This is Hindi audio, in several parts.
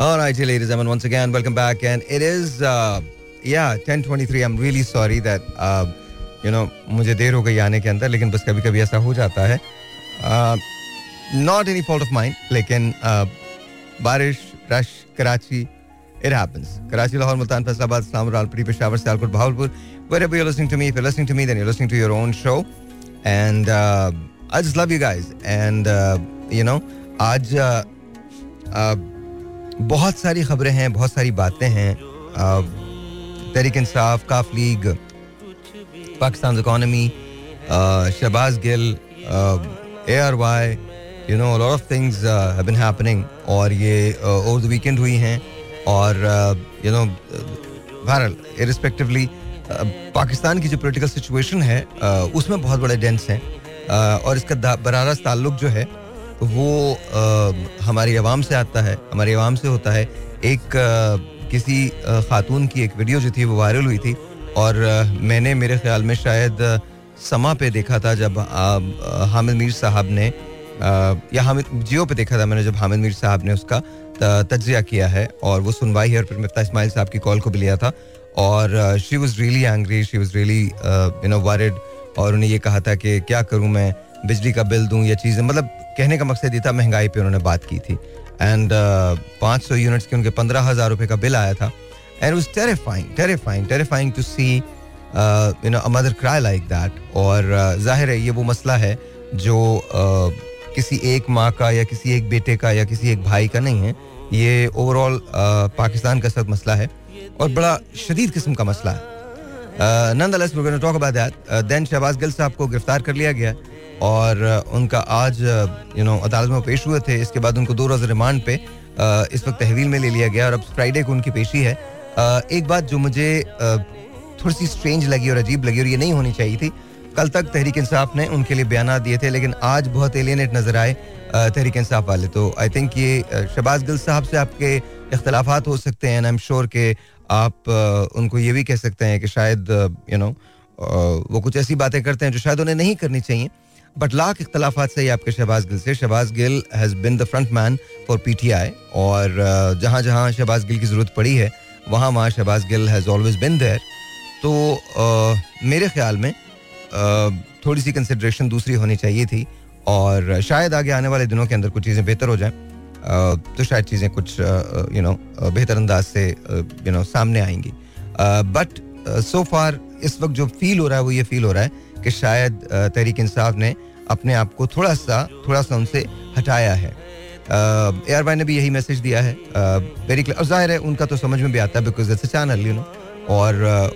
All right, ladies and gentlemen, once again, welcome back. And it is, uh, yeah, 10:23. I'm really sorry that, uh, you know, मुझे देर हो गई आने के अंदर, लेकिन बस कभी कभी ऐसा हो जाता है. Uh, not any fault of mine, लेकिन uh, बारिश, rush, Karachi, it happens. Karachi, Lahore, Multan, Faisalabad, Islam, Ralpuri, Peshawar, Sialkot, Bahawalpur. Wherever you're listening to me, if you're listening to me, then you're listening to your own show. And uh, I just love you guys. And, uh, you know, आज uh, uh, बहुत सारी खबरें हैं, बहुत सारी बातें हैं। Tehreek Insaf, Qaaf league, Pakistan economy Shahbaz Gill A R Y you know lot of things been happening और ये ओवर द वीकेंड हुई हैं और यू नो बहरहाल इरिस्पेक्टिवली पाकिस्तान की जो पोलिटिकल सिचुएशन है उसमें बहुत बड़े डेंस हैं। और इसका बरारा ताल्लुक जो है वो आ, हमारी आवाम से आता है हमारी आवाम से होता है। एक आ, किसी खातून की एक वीडियो जो थी वो वायरल हुई थी और आ, मैंने मेरे ख्याल में शायद समा पे देखा था जब हामिद मीर साहब ने या हामिद जियो पे देखा था मैंने जब हामिद मीर साहब ने उसका तजिया किया है और वो सुनवाई है और फिर मिफ्ता इसमाइल साहब की कॉल को भी लिया था और she was really angry she was really you know worried और उन्हें ये कहा था कि क्या करूँ मैं? बिजली का बिल दूँ या चीज़ें मतलब कहने का मकसद ये था महँगाई पे उन्होंने बात की थी। एंड पाँच सौ यूनिट्स के उनके पंद्रह हज़ार रुपये का बिल आया था। And was terrifying terrifying terrifying to see you know mother cry like that और uh, ज़ाहिर है ये वो मसला है जो uh, किसी एक माँ का या किसी एक बेटे का या किसी एक भाई का नहीं है। ये ओवरऑल uh, पाकिस्तान का सब मसला है और बड़ा शदीद किस्म का मसला है। We talk about that then Shahbaz Gill sahab को गिरफ़्तार कर लिया गया। और उनका आज यू नो अदालत में पेश हुए थे। इसके बाद उनको दो रोज़ रिमांड पे इस वक्त तहवील में ले लिया गया और अब फ्राइडे को उनकी पेशी है। एक बात जो मुझे थोड़ी सी स्ट्रेंज लगी और अजीब लगी और ये नहीं होनी चाहिए थी, कल तक तहरीक इंसाफ ने उनके लिए बयान दिए थे, लेकिन आज बहुत एलियनेट नज़र आए तहरीक इंसाफ वाले। तो आई थिंक ये शबाज गिल साहब से आपके इख्तलाफात हो सकते हैं आई एम श्योर के आप उनको ये भी कह सकते हैं कि शायद यू नो वो कुछ ऐसी बातें करते हैं जो शायद उन्हें नहीं करनी चाहिए। बट लाख इख्तलाफा से आपके शहबाज गिल से। Shahbaz Gill has been the front man for P T I और जहाँ जहाँ शहबाज गिल की ज़रूरत पड़ी है वहाँ वहाँ Shahbaz Gill has always been there तो आ, मेरे ख्याल में आ, थोड़ी सी कंसिड्रेशन दूसरी होनी चाहिए थी और शायद आगे आने वाले दिनों के अंदर कुछ चीज़ें बेहतर हो जाएँ। तो शायद चीज़ें कुछ यू नो बेहतर अंदाज से यू नो सामने आएँगी। बट सो फार इस वक्त जो फील हो रहा है वो ये फील हो रहा है कि शायद तहरीक इंसाफ ने अपने आप को थोड़ा सा थोड़ा सा उनसे हटाया है। ए आर ने भी यही मैसेज दिया है। वेरी क्लियर ज़ाहिर है, उनका तो समझ में भी आता है because it's channel you know और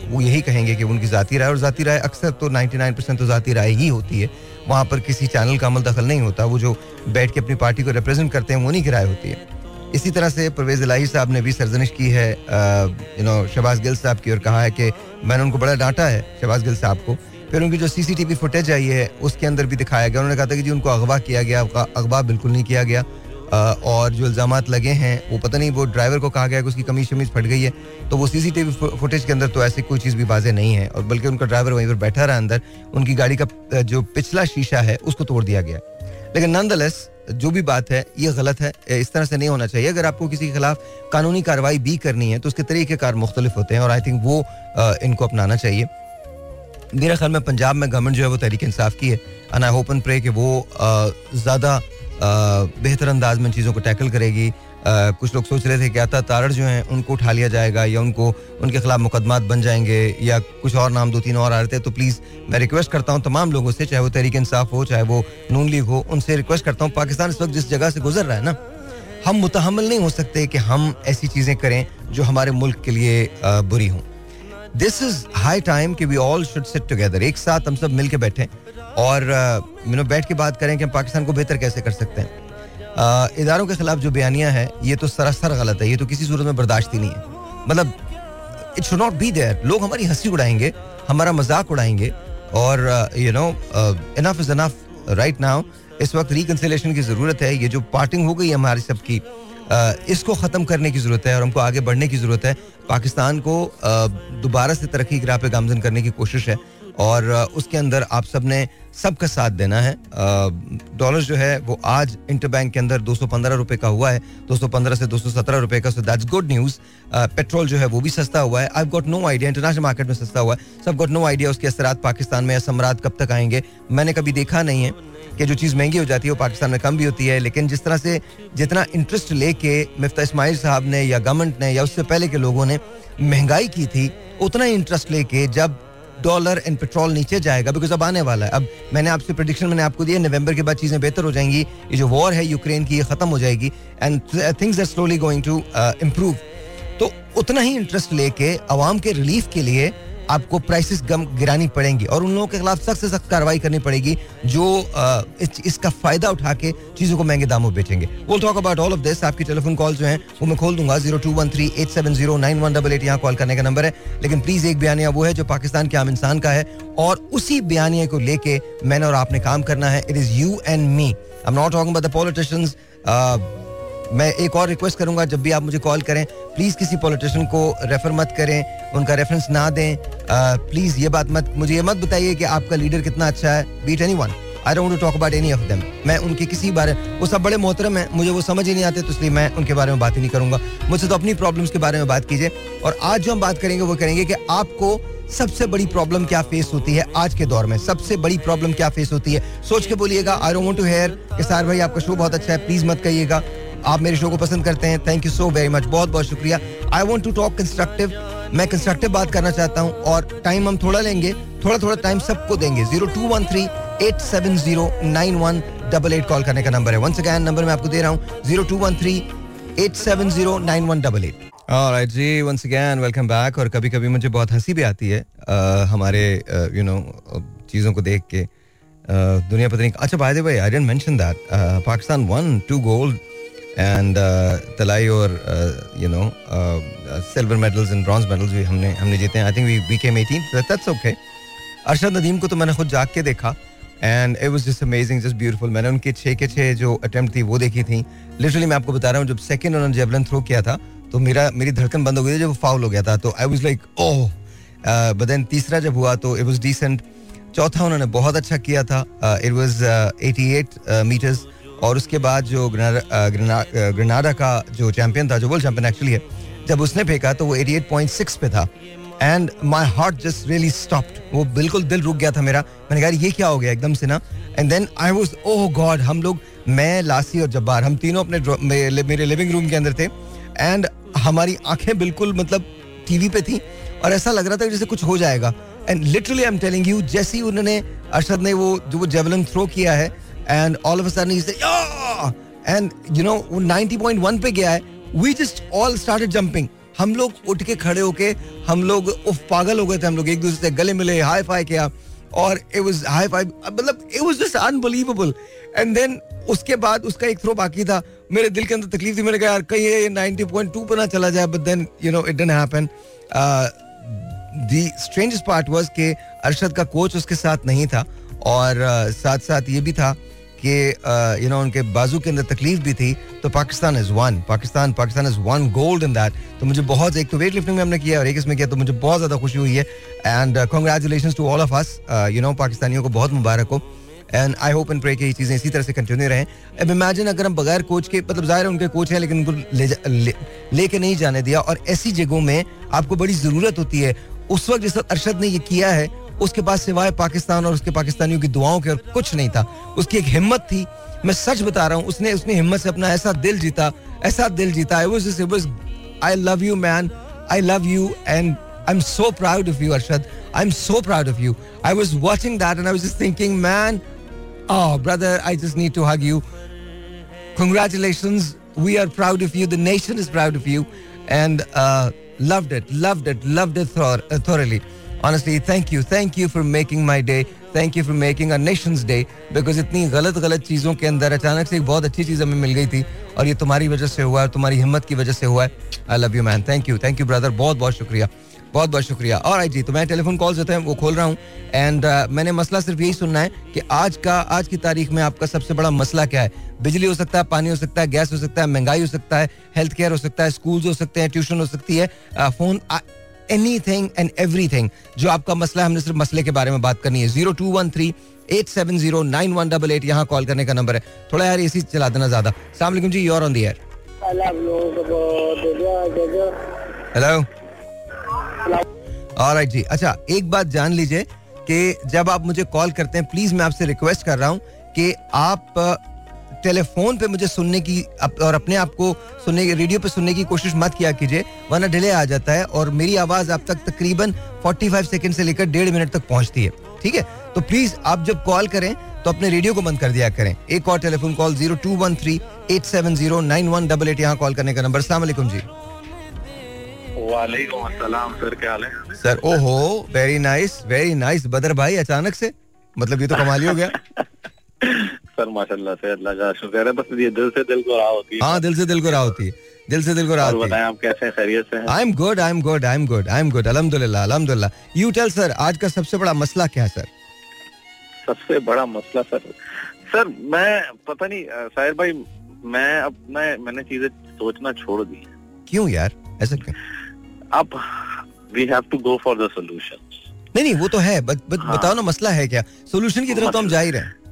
वो यही कहेंगे कि उनकी ज़ाती राय, और ज़ाती राय अक्सर तो 99 परसेंट तो ज़ाती राय ही होती है। वहाँ पर किसी चैनल का अमल दखल नहीं होता। वो जो बैठ के अपनी पार्टी को रिप्रेजेंट करते हैं, वो नहीं की राय होती है। इसी तरह से परवेज इलाही साहब ने भी सरजनिश की है। यू नो शहबाज गिल साहब की और कहा है कि मैंने उनको बड़ा डांटा है शहबाज गिल साहब को। फिर उनकी जो सीसीटीवी फुटेज आई है, उसके अंदर भी दिखाया गया। उन्होंने कहा था कि जी, उनको अगवा किया गया अगवा बिल्कुल नहीं किया गया। और जो इल्ज़ाम लगे हैं, वो पता नहीं, वो ड्राइवर को कहा गया कि उसकी कमीज शमीज फट गई है। तो वो सीसीटीवी फुटेज के अंदर तो ऐसी कोई चीज़ भी वाजे नहीं है, और बल्कि उनका ड्राइवर वहीं पर बैठा रहा अंदर। उनकी गाड़ी का जो पिछला शीशा है, उसको तोड़ दिया गया। लेकिन नंदलेस जो भी बात है, ये गलत है। इस तरह से नहीं होना चाहिए। अगर आपको किसी के खिलाफ कानूनी कार्रवाई भी करनी है तो उसके तरीके कार मुख्तलिफ़ होते हैं, और आई थिंक वो इनको अपनाना चाहिए। मेरे ख्याल में पंजाब में गवर्नमेंट जो है वो तहरीक इंसाफ की है and I hope and pray कि वो ज़्यादा बेहतर अंदाज में चीज़ों को टैकल करेगी। कुछ लोग सोच रहे थे कि आता तारड़ जो हैं, उनको उठा लिया जाएगा या उनको, उनके खिलाफ मुकदमात बन जाएँगे या कुछ और नाम दो तीन और आ रहे थे तो प्लीज़ मैं रिक्वेस्ट करता हूँ तमाम लोगों से, चाहे वो तहरीक इंसाफ हो, चाहे वो नून लीग हो, उनसे रिक्वेस्ट करता हूँ। पाकिस्तान इस वक्त जिस जगह से गुजर रहा है ना, हम मुतहमल नहीं हो सकते कि हम ऐसी चीज़ें करें जो हमारे मुल्क के लिए बुरी हों। दिस इज़ हाई टाइम कि we all should sit together एक साथ हम सब मिल के बैठे और यू नो बैठ के बात करें कि हम पाकिस्तान को बेहतर कैसे कर सकते हैं। Uh, इदारों के खिलाफ जो बयानियाँ हैं ये तो सरासर गलत है। ये तो किसी सूरत में बर्दाश्त ही नहीं है। मतलब it should not be there लोग हमारी हँसी उड़ाएँगे हमारा मज़ाक उड़ाएँगे और you know enough is enough right now इस वक्त रिकनसिलेशन की ज़रूरत है। ये जो पार्टिंग हो गई है हमारी सबकी इसको ख़त्म करने की ज़रूरत है और हमको आगे बढ़ने की ज़रूरत है। पाकिस्तान को दोबारा से तरक्की की राह पे गामजन करने की कोशिश है और उसके अंदर आप सबने सबका साथ देना है। डॉलर जो है वो आज इंटर बैंक के अंदर दो सौ पंद्रह रुपए का हुआ है। दो सौ पंद्रह से दो सौ सत्रह रुपए का। So that's good news petrol जो है वो भी सस्ता हुआ है। I got no idea international market में सस्ता हुआ है। सब गॉट नो आइडिया उसके असरात पाकिस्तान में या समरात कब तक आएँगे। मैंने कभी देखा नहीं है। कि जो चीज़ महँगी हो जाती है वो पाकिस्तान में कम भी होती है। लेकिन जिस तरह से जितना इंटरेस्ट लेके मिफ्ता इस्माइल साहब ने या गवर्नमेंट ने या उससे पहले के लोगों ने महँगाई की थी, उतना ही इंटरेस्ट लेके जब डॉलर एंड पेट्रोल नीचे जाएगा बिकॉज़ अब आने वाला है। अब मैंने आपसे प्रोडिक्शन मैंने आपको दिया नवंबर के बाद चीज़ें बेहतर हो जाएँगी। ये जो वॉर है यूक्रेन की, ये खत्म हो जाएगी। And things are slowly going to improve तो उतना ही इंटरेस्ट लेके, आवाम के रिलीफ के लिए आपको प्राइसेस गम गिरानी पड़ेंगी और उन लोगों के खिलाफ सख्त से सख्त कार्रवाई करनी पड़ेगी जो इस, इसका फ़ायदा उठा के चीज़ों को महँगे दामों बेचेंगे। वो talk about all of this आपकी टेलीफोन कॉल जो है वो मैं खोल दूँगा। Zero two one three eight seven zero nine one double eight यहाँ कॉल करने का नंबर है। लेकिन प्लीज़ एक बयानिया वो है जो पाकिस्तान के आम इंसान का है और उसी बयानिया को लेके मैंने और आपने काम करना है। It is you and me I am not talking about the politicians मैं एक और रिक्वेस्ट करूँगा, जब भी आप मुझे कॉल करें प्लीज़ किसी पॉलिटिशियन को रेफर मत करें, उनका रेफरेंस ना दें। प्लीज़ ये बात मत, मुझे ये मत बताइए कि आपका लीडर कितना अच्छा है beat any one I don't talk about any of them मैं उनके किसी बारे, वो सब बड़े मोहतरम है, मुझे वो समझ ही नहीं आते तो इसलिए मैं उनके बारे में बात ही नहीं करूँगा। मुझसे तो अपनी प्रॉब्लम्स के बारे में बात कीजिए, और आज जो हम बात करेंगे, वो करेंगे कि आपको सबसे बड़ी प्रॉब्लम क्या फेस होती है आज के दौर में? सबसे बड़ी प्रॉब्लम क्या फेस होती है? सोच के बोलिएगा I don't want to hear कि सार भाई, आपका शो बहुत अच्छा है प्लीज़ मत कहिएगा। आप मेरे शो को पसंद करते हैं thank you so very much बहुत बहुत शुक्रिया। I want to talk constructive मैं कंस्ट्रक्टिव बात करना चाहता हूँ और टाइम हम थोड़ा लेंगे थोड़ा थोड़ा टाइम सबको देंगे। Zero two one three eight seven zero nine one double eight call करने का नंबर है। वंस अगैन नंबर मैं आपको दे रहा हूँ zero two one three eight seven zero nine one double eight Alright जी वंस अगैन वेलकम बैक और कभी कभी मुझे बहुत हँसी भी आती है uh, हमारे यू नो चीज़ों को देख के। uh, दुनिया पता नहीं अच्छा by the way I didn't mention that Pakistan won two gold and तलाई और you know silver medals and bronze medals भी हमने हमने जीते हैं. I think we we came 18 that's okay Arshad Nadeem को तो मैंने खुद जाग के देखा. And it was just amazing just beautiful मैंने उनके छः के छः जो अटैम्प्ट थी, वो देखी थी. लिटरली मैं आपको बता रहा हूँ, जब सेकेंड उन्होंने जेवलिन थ्रो किया था तो मेरा, मेरी धड़कन बंद हो गई थी, जब फाउल हो गया था. तो I was like oh but then तीसरा जब हुआ तो इट वॉज़ डिसेंट चौथा उन्होंने बहुत अच्छा किया था. इट वाज 88 मीटर्स और उसके बाद जो ग्रेनाडा का जो चैंपियन था, जो वर्ल्ड चैंपियन एक्चुअली है, जब उसने फेंका तो वो 88.6 पे था। And my heart just really stopped वो बिल्कुल दिल रुक गया था मेरा। मैंने कहा ये क्या हो गया एकदम से ना? And then I was oh God हम लोग, मैं, लासी और जब्बार, हम तीनों अपने मेरे लिविंग रूम के अंदर थे। एंड हमारी आँखें बिल्कुल मतलब टीवी पे थी। और ऐसा लग रहा था जैसे कुछ हो जाएगा। And literally I am telling you जैसे ही उन्होंने, अरशद ने वो जो वो जेवलिन थ्रो किया है एंड ऑल ऑफ़ सडन ही एंड यू नो वो 90.1 पे गया है। We just all started jumping हम लोग उठ के खड़े होके हम लोग उफ पागल हो गए थे हम लोग। एक दूसरे से गले मिले हाई फाई किया। और इट वाज हाई फाई मतलब it was just unbelievable and then उसके बाद उसका एक थ्रो बाकी था। मेरे दिल के अंदर तकलीफ़ थी। मैंने कहा यार कहीं ये 90.2 पे ना चला जाए। But then you know it didn't happen the strangest part was कि अरशद का कोच उसके साथ नहीं था। और uh, साथ साथ ये भी था कि यू नो उनके बाजू के अंदर तकलीफ़ भी थी तो Pakistan is won Pakistan Pakistan is won gold in that तो मुझे बहुत, एक तो वेट लिफ्टिंग में हमने किया और एक इसमें किया तो मुझे बहुत ज़्यादा खुशी हुई है। And congratulation to all of us you know पाकिस्तानियों को बहुत मुबारक हो। And I hope and pray कि ये चीज़ें इसी तरह से कंटिन्यू रहें। अब इमेजिन अगर हम बगैर कोच के मतलब ज़ाहिर उनके कोच हैं, लेकिन उनको ले, लेके नहीं जाने दिया। और ऐसी जगहों में आपको बड़ी ज़रूरत होती है। उस वक्त जिस वक्त अरशद ने ये किया है उसके पास सिवाय पाकिस्तान और उसके पाकिस्तानियों की दुआओं के और कुछ नहीं था उसकी एक हिम्मत थी मैं सच बता रहा हूँ उसने उसने हिम्मत से अपना ऐसा दिल जीता ऐसा दिल जीता I love you man I love you and I am so proud of you Arshad I am so proud of you I was watching that and I was thinking man Oh, brother, I just need to hug you. Congratulations. We are proud of you. The nation is proud of you. And uh, loved it, loved it, loved it thoroughly. Honestly thank you thank you for making my day thank you for making a nation's day because इतनी गलत गलत चीज़ों के अंदर अचानक से एक बहुत अच्छी चीज़ हमें मिल गई थी। और ये तुम्हारी वजह से हुआ है तुम्हारी हिम्मत की वजह से हुआ है। I love you man thank you thank you brother बहुत बहुत शुक्रिया। बहुत बहुत शुक्रिया। और आई जी तो मैं टेलीफोन कॉल्स होते हैं वो खोल रहा हूँ। एंड uh, मैंने मसला सिर्फ़ यही सुनना है कि आज का आज की तारीख में आपका सबसे बड़ा मसला क्या है? बिजली हो सकता है पानी हो सकता है गैस हो सकता है महँगाई हो सकता है हेल्थ केयर हो सकता है स्कूल हो सकते हैं ट्यूशन हो सकती है। Phone anything and everything जो आपका मसला है, हमने सिर्फ़ मसले के बारे में बात करनी है। Zero two one three eight seven zero nine one double eight, यहाँ कॉल करने का नंबर है। थोड़ा यार एसी चला देना ज़्यादा। सलाम जी you're on the air hello alright जी। अच्छा एक बात जान लीजिए कि जब आप मुझे कॉल करते हैं प्लीज़ मैं आपसे रिक्वेस्ट कर रहा हूँ कि आप टेलीफोन पे मुझे सुनने की और अपने आप को सुनने रेडियो पे सुनने की कोशिश मत किया कीजिए वरना डिले आ जाता है और मेरी आवाज़ आप तक तकरीबन 45 सेकंड से लेकर डेढ़ मिनट तक पहुँचती है। ठीक है? तो प्लीज़ आप जब कॉल करें तो अपने रेडियो को बंद कर दिया करें। एक और telephone call zero two one three eight seven zero nine one double eight यहाँ कॉल करने का नंबर। सलाम जी। वालेकुम अस्सलाम सर क्या हाल है? सर ओहो very nice very nice Badar भाई अचानक से? मतलब ये तो कमाल हो गया। सर माशाल्लाह से अल्लाह का शुक्र है बस ये दिल से दिल को राह होती है। हाँ दिल से दिल को राह होती है। दिल से दिल को राह होती है। आप कैसे खैरियत से I am good I am good I am good I am good अल्हम्दुलिल्लाह अल्हम्दुलिल्लाह यू टेल सर आज का सबसे बड़ा मसला क्या है सर सबसे बड़ा मसला सर सर मैं पता नहीं साहिर भाई मैं अब मैं मैंने चीज़ें सोचना छोड़ दी क्यों यार? ऐसा क्यों? अब we have to go for the solution नहीं नहीं वो तो है बत, बत, हाँ. बताओ ना मसला है क्या? सोल्यूशन की तरफ़ तो हम जा ही रहे हैं।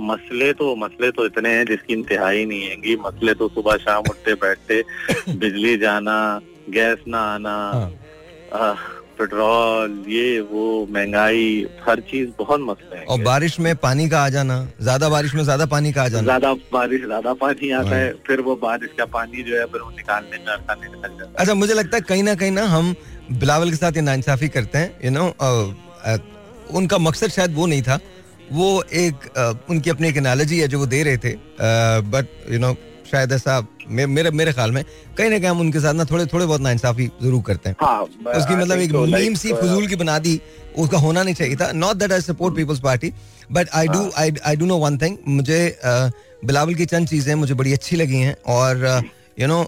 मसले तो मसले तो इतने हैं जिसकी इंतहाई नहीं है मसले तो सुबह शाम उठते बैठते बिजली जाना गैस ना आना हाँ। पेट्रोल ये वो महँगाई हर चीज़ बहुत मसले हैं और बारिश में पानी का आ जाना ज़्यादा बारिश में ज़्यादा पानी का आ जाना ज़्यादा बारिश ज़्यादा पानी आता है हाँ। फिर वो बारिश का पानी जो है फिर वो निकालने में आसानी निकल जाता है अच्छा मुझे लगता है कहीं ना कहीं ना हम बिलावल के साथ ये नाइंसाफी करते हैं यू नो उनका मकसद शायद वो नहीं था वो एक उनकी अपनी एक एनालॉजी है जो वो दे रहे थे। बट यू नो शायद ऐसा मे, मेरे मेरे ख्याल में कहीं ना कहीं हम उनके साथ ना थोड़े थोड़े बहुत नाइंसाफी ज़रूर करते हैं। हाँ, उसकी मतलब एक मीम सी फजूल की बना दी उसका होना नहीं चाहिए था। Not that I support Peoples Party but I do I I do know one thing मुझे बिलावल की चंद चीज़ें मुझे बड़ी अच्छी लगी हैं और यू नो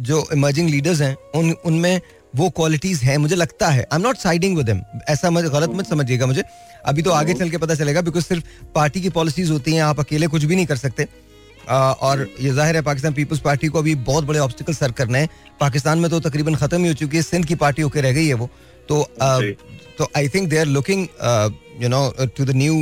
जो इमर्जिंग लीडर्स हैं उन उनमें वो क्वालिटीज हैं मुझे लगता है। I am not siding with him ऐसा मुझे गलत मत समझिएगा मुझे। अभी तो आगे चल के पता चलेगा बिकॉज़ सिर्फ़ पार्टी की पॉलिसीज़ होती हैं आप अकेले कुछ भी नहीं कर सकते। और ये ज़ाहिर है पाकिस्तान पीपल्स पार्टी को अभी बहुत बड़े ऑब्स्टिकल सर करने हैं। पाकिस्तान में तो तकरीबन खत्म ही हो चुकी है सिंध की पार्टी होकर रह गई है वो। तो तो I think they are looking you know to the new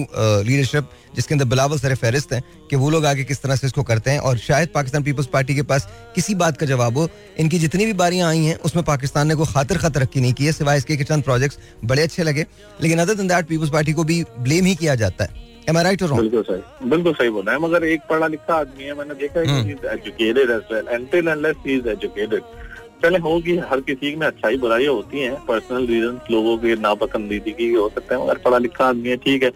leadership जिसके अंदर बिलावल सर फहरिस्त हैं कि वो लोग आगे किस तरह से इसको करते हैं और शायद पाकिस्तान पीपल्स पार्टी के पास किसी बात का जवाब हो इनकी जितनी भी बारियाँ आई हैं उसमें पाकिस्तान ने कोई खातर खा तरक्की नहीं की है सिवाय इसके चंद प्रोजेक्ट्स बड़े अच्छे लगे। लेकिन अदर दिन दैट पीपल्स पार्टी को भी ब्लेम ही किया जाता है। बिल्कुल सही बिल्कुल सही बोला है। मगर एक पढ़ा लिखा आदमी है मैंने देखा है कि educated as well unless he is educated चले होगी हर किसी में अच्छाई बुराइयाँ होती हैं पर्सनल रीजन लोगों के नापसंदीदगी हो सकते हैं मगर पढ़ा लिखा आदमी है ठीक है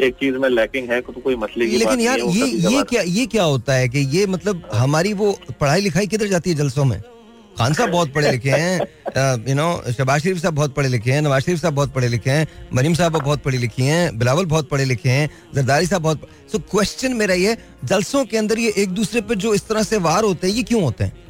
एक चीज़ में लैकिंग है तो कोई मसले की लेकिन यार ये ये क्या ये क्या होता है कि ये मतलब हमारी वो पढ़ाई लिखाई किधर जाती है जलसों में? खान साहब बहुत पढ़े लिखे हैं यू नो शबाज शरीफ साहब बहुत पढ़े लिखे हैं नवाज़ शरीफ साहब बहुत पढ़े लिखे हैं मरीम साहब बहुत पढ़ी लिखी हैं बिलावल बहुत पढ़े लिखे हैं जरदारी साहब बहुत सो क्वेश्चन मेरा ये जलसों के अंदर ये एक दूसरे पे जो इस तरह से वार होते हैं ये क्यों होते हैं?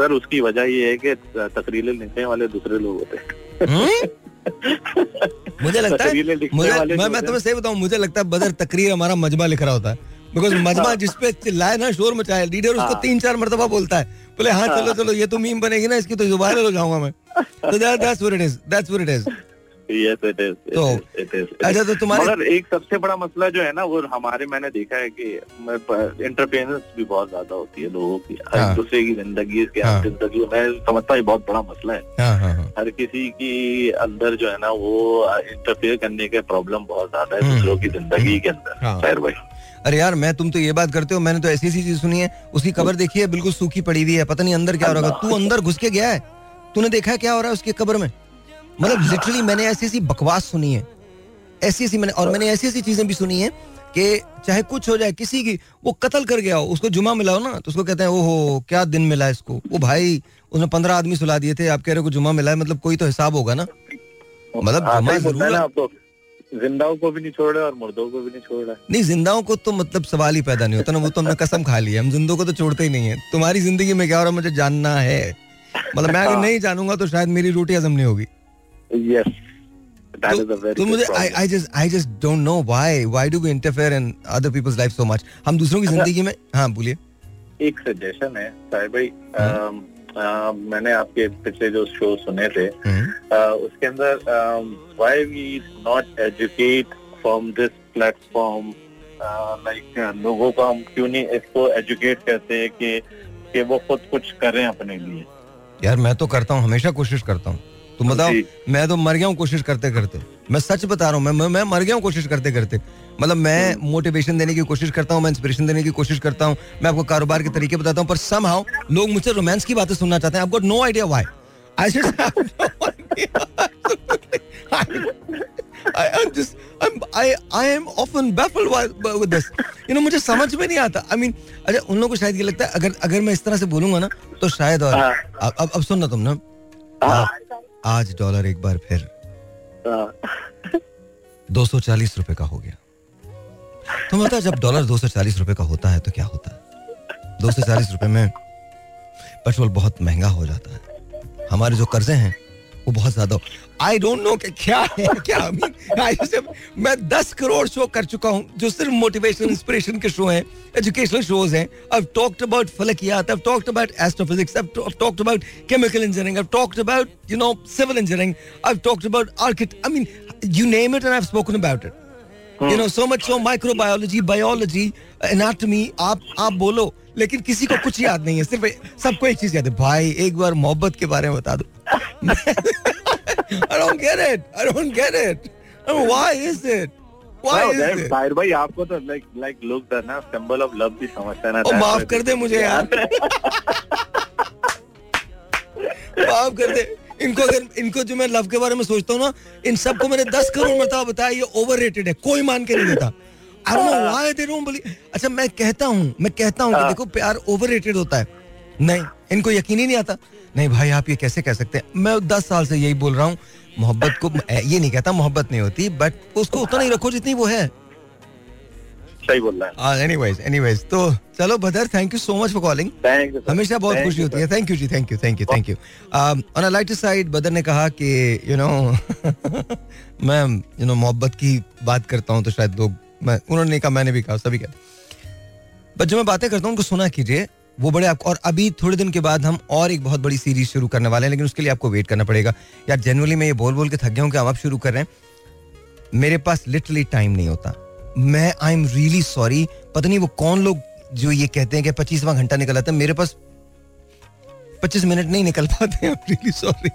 सर उसकी वजह ये है कि तकरीरें लिखने वाले दूसरे लोग होते हैं हम्म? मुझे लगता है मुझे मैं मैं तुम्हें सही बताऊँ मुझे लगता है बदर तकरीर हमारा मजमा लिख रहा होता है बिकॉज़ मजमा हाँ। जिसपे चिल्लाए ना शोर मचाए लीडर उसको हाँ। तीन चार मरतबा बोलता है बोले हाँ चलो हाँ। चलो ये तो मीम बनेगी ना इसकी तो ज़ुबान हो जाऊँगा मैं तो that's what it is that's what it is yes it is. तो it is. अच्छा तो तुम्हारे मगर एक सबसे बड़ा मसला जो है ना वो हमारे मैंने देखा है कि इंटरफेरेंस भी बहुत ज़्यादा होती है लोगों की। हर हाँ, दूसरे की ज़िंदगी के हाँ, ज़िंदगी में समझता है बहुत बड़ा मसला है। हाँ, हर किसी की अंदर जो है ना वो इंटरफेयर करने के प्रॉब्लम बहुत ज़्यादा है हम्म। दूसरों की ज़िंदगी के अंदर। खैर भाई। अरे यार मैं तुम तो ये बात करते हो मैंने तो ऐसी ऐसी चीज़ सुनी है उसकी कबर देखी है बिल्कुल सूखी पड़ी हुई है पता नहीं अंदर क्या हो रहा है तू अंदर घुस के गया है? तूने देखा है क्या हो रहा है उसकी कबर में? मतलब लिटरली मैंने ऐसी ऐसी बकवास सुनी है। ऐसी ऐसी मैंने और मैंने ऐसी ऐसी चीज़ें भी सुनी है कि चाहे कुछ हो जाए किसी की वो कत्ल कर गया हो उसको जुमा मिला हो ना तो उसको कहते हैं ओहो क्या दिन मिला इसको? वो भाई उसने पंद्रह आदमी सुला दिए थे आप कह रहे हो जुमा मिला है मतलब कोई तो हिसाब होगा ना। मतलब हाँ, जुमा ज़रूर जिंदाओं को भी नहीं छोड़ रहा और मुर्दों को भी नहीं छोड़ रहा। नहीं जिंदाओं को तो मतलब सवाल ही पैदा नहीं होता ना वो तो हमने कसम खा लिया हम जिंदों को तो छोड़ते ही नहीं है। तुम्हारी ज़िंदगी में क्या हो रहा है मुझे जानना है? मतलब मैं अगर हाँ। नहीं जानूँगा तो शायद मेरी रोटी हजम नहीं होगी। Yes. That तो, is a very तो मुझे I, I just I just don't know why why do we interfere in other people's life so much? हम दूसरों की अच्छा। ज़िंदगी में हाँ बोलिए। एक सजेशन है साहिब भाई। आ, मैंने आपके पिछले जो शो सुने थे। आ, उसके अंदर why we not educate from this platform like लोगों को हम क्यों नहीं इसको एजुकेट करते कि कि वो खुद कुछ करें अपने लिए? यार मैं तो करता हूँ हमेशा कोशिश करता हूँ। तुम बताओ मैं तो मर गया हूँ कोशिश करते करते। मैं सच बता रहा हूँ मैं, मैं मैं मर गया हूँ कोशिश करते करते। मतलब मैं मोटिवेशन देने की कोशिश करता हूँ मैं इंस्पिरेशन देने की कोशिश करता हूँ मैं आपको कारोबार के तरीके बताता हूँ पर सम हाउ लोग मुझसे रोमांस की बातें सुनना चाहते हैं। आपको no idea why I know मुझे समझ में नहीं आता. आई मीन अच्छा उन लोगों को शायद ये लगता है अगर अगर मैं इस तरह से बोलूँगा ना तो शायद और हाँ। अब अब, सुनना तुम ना। हाँ। आज डॉलर एक बार फिर हाँ। दो सौ चालीस रुपए का हो गया। तुम बता जब डॉलर दो सौ चालीस रुपए का होता है तो क्या होता है? दो सौ चालीस रुपए में पेट्रोल बहुत महँगा हो जाता है। हमारे जो कर्जे हैं को बहुत ज़्यादा आई डोंट नो क्या है, क्या मैं दस करोड़ शो कर चुका हूँ, जो सिर्फ़ मोटिवेशन इंस्पिरेशन के शो हैं एजुकेशनल शोज़ हैं। अब टॉक्ट अबाउट फलकियात अब टॉक्ट अबाउट एस्ट्रो अब टॉक्ट अबाउट केमिकल इंजीनियरिंग अब talked about you know civil engineering अब talked about architect I mean you name it and spoken about it you know so much so microbiology biology anatomy आप आप बोलो। लेकिन किसी को कुछ याद नहीं है सिर्फ़ सबको एक चीज़ याद है भाई एक बार मोहब्बत के बारे में बता दो I don't get it. I don't get it. I mean, why is it? Why no, is it? भाई भाई आपको तो ना भी समझता ना माफ़ कर दे मुझे यार माफ़ कर दे इनको अगर इनको जो मैं लव के बारे में सोचता हूँ ना इन सबको मैंने दस करोड़ मरतबा बताया ये ओवररेटेड है कोई मान के नहीं देता I don't know why they don't believe. अच्छा मैं कहता हूँ मैं कहता हूँ कि हाँ। देखो प्यार ओवररेटेड होता है। नहीं इनको यकीन ही नहीं आता। नहीं भाई आप ये कैसे कह सकते हैं? मैं दस साल से यही बोल रहा हूँ मोहब्बत को ये नहीं कहता मोहब्बत नहीं होती बट उसको उतना ही रखो जितनी वो है। सही बोल रहा है। एनीवेज एनीवेज तो चलो Badar thank you so much for calling हमेशा बहुत खुशी होती है। Thank you ji thank you thank you thank you on a lighter side Badar ने कहा कि यू नो मैं यू नो मोहब्बत की बात करता हूँ तो शायद लोग मैं उन्होंने कहा, मैंने भी कहा, सभी कहा बट जो मैं बातें करता हूँ, उनको सुना कीजिए, वो बड़े आपको और अभी थोड़े दिन के बाद हम और एक बहुत बड़ी सीरीज़ शुरू करने वाले हैं, लेकिन उसके लिए आपको वेट करना पड़ेगा। यार जनरली मैं ये बोल बोल के थक गया हूँ कि हम अब शुरू कर रहे हैं। मेरे पास लिटरली टाइम नहीं होता। मैं आई एम रियली सॉरी पता नहीं वो कौन लोग जो ये कहते हैं कि पच्चीसवां घंटा निकल आता है, मेरे पास पच्चीस मिनट नहीं निकल पाते हैं sorry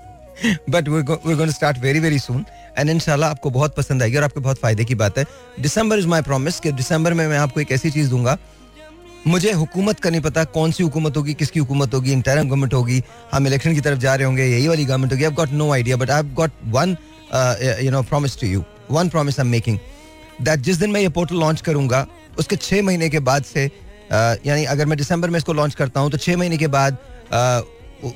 but we going start very very soon and इनशाला आपको बहुत पसंद आएगी और आपके बहुत फ़ायदे की बात है। दिसंबर इज़ माई प्रॉमिस कि दिसंबर में मैं आपको एक ऐसी चीज़ दूँगा। मुझे हुकूमत का नहीं पता कौन सी हुकूमत होगी किसकी हुकूमत होगी इंटरम गवर्नमेंट होगी हम इलेक्शन की तरफ़ जा रहे होंगे यही वाली गवर्नमेंट होगी। I got no idea but I got one you know promise to you one promise I am making that जिस दिन मैं ये पोर्टल लॉन्च करूँगा उसके छः महीने के बाद से uh, यानी अगर मैं दिसंबर में इसको लॉन्च करता हूँ तो छः महीने के बाद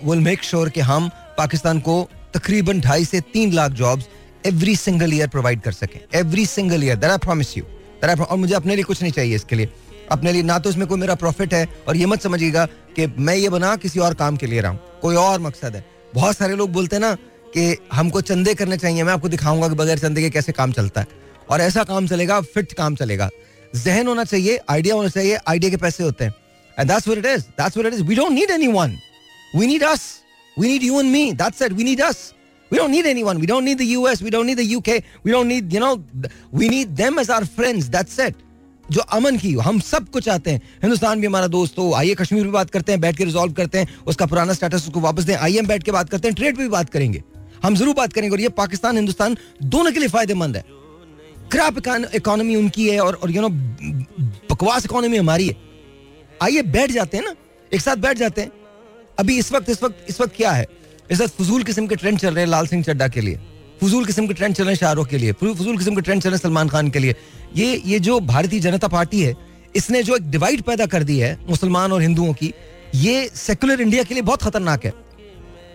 विल मेक श्योर कि हम पाकिस्तान को तकरीबन ढाई से तीन lakh jobs every single year provide कर सकें every single year that I promise you that और मुझे अपने लिए कुछ नहीं चाहिए इसके लिए। अपने लिए ना तो इसमें कोई मेरा प्रॉफिट है, और ये मत समझिएगा कि मैं ये बना किसी और काम के लिए रहा हूँ। कोई और मकसद है। बहुत सारे लोग बोलते हैं ना कि हमको चंदे करने चाहिए। मैं आपको दिखाऊँगा कि बगैर चंदे के कैसे काम चलता है। और ऐसा काम चलेगा फिट काम चलेगा। जहन होना चाहिए आइडिया होना चाहिए आइडिया के पैसे होते हैं। And it is we don't need need us you and me that's it we need us We don't need anyone. We don't need the US. We don't need the UK. We don't need, you know, we need them as our friends. That's it. जो अमन की हम सब कुछ चाहते हैं हिंदुस्तान भी हमारा दोस्त हो आइए कश्मीर भी बात करते हैं बैठ के रिजोल्व करते हैं उसका पुराना स्टेटस उसको वापस दें आइए हम बैठ के बात करते हैं ट्रेड पे भी बात करेंगे हम ज़रूर बात करेंगे और ये पाकिस्तान हिंदुस्तान दोनों के लिए फ़ायदेमंद है क्रैप इकोनॉमी उनकी है और और यू नो बकवास इकोनॉमी हमारी है आइए बैठ जाते हैं ना एक साथ बैठ जाते हैं अभी इस वक्त इस वक्त इस वक्त क्या है इस वक्त फजूल किस्म के ट्रेंड चल रहे हैं लाल सिंह चड्डा के लिए। फजूल किस्म के ट्रेंड चल रहे हैं शाहरुख के लिए। फजूल किस्म के ट्रेंड चल रहे हैं सलमान खान के लिए। ये ये जो भारतीय जनता पार्टी है, इसने जो एक डिवाइड पैदा कर दी है मुसलमान और हिंदुओं की, ये सेकुलर इंडिया के लिए बहुत खतरनाक है।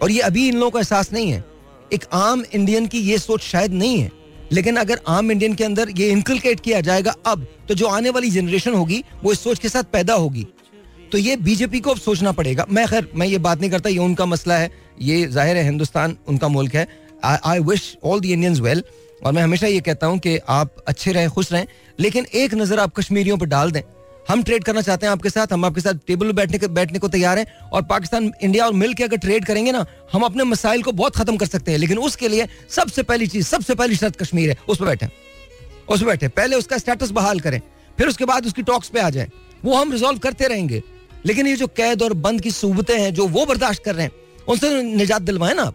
और ये अभी इन लोगों को एहसास नहीं है। एक आम इंडियन की ये सोच शायद नहीं है। लेकिन अगर आम इंडियन के अंदर ये इंकलकेट किया जाएगा अब तो जो आने वाली जनरेशन होगी, वो इस सोच के साथ पैदा होगी। तो ये बीजेपी को अब सोचना पड़ेगा। मैं खैर, मैं ये बात नहीं करता, ये उनका मसला है। ये ज़ाहिर है हिंदुस्तान उनका मुल्क है। I wish all the Indians well और मैं हमेशा ये कहता हूँ कि आप अच्छे रहें, खुश रहें। लेकिन एक नज़र आप कश्मीरियों पर डाल दें। हम ट्रेड करना चाहते हैं आपके साथ, हम आपके साथ टेबल पर बैठने बैठने को तैयार हैं। और पाकिस्तान इंडिया और मिल के अगर ट्रेड करेंगे ना, हम अपने मसाइल को बहुत खत्म कर सकते हैं। लेकिन उसके लिए सबसे पहली चीज़, सबसे पहली शर्त कश्मीर है। उस पर बैठे। उस पर बैठे। पहले उसका स्टेटस बहाल करें। फिर उसके बाद उसकी टॉक्स पे आ जाए। वो हम रिजोल्व करते रहेंगे। लेकिन ये जो कैद और बंद की सूबतें हैं, जो वो बर्दाश्त कर रहे हैं उनसे निजात दिलवाए ना आप।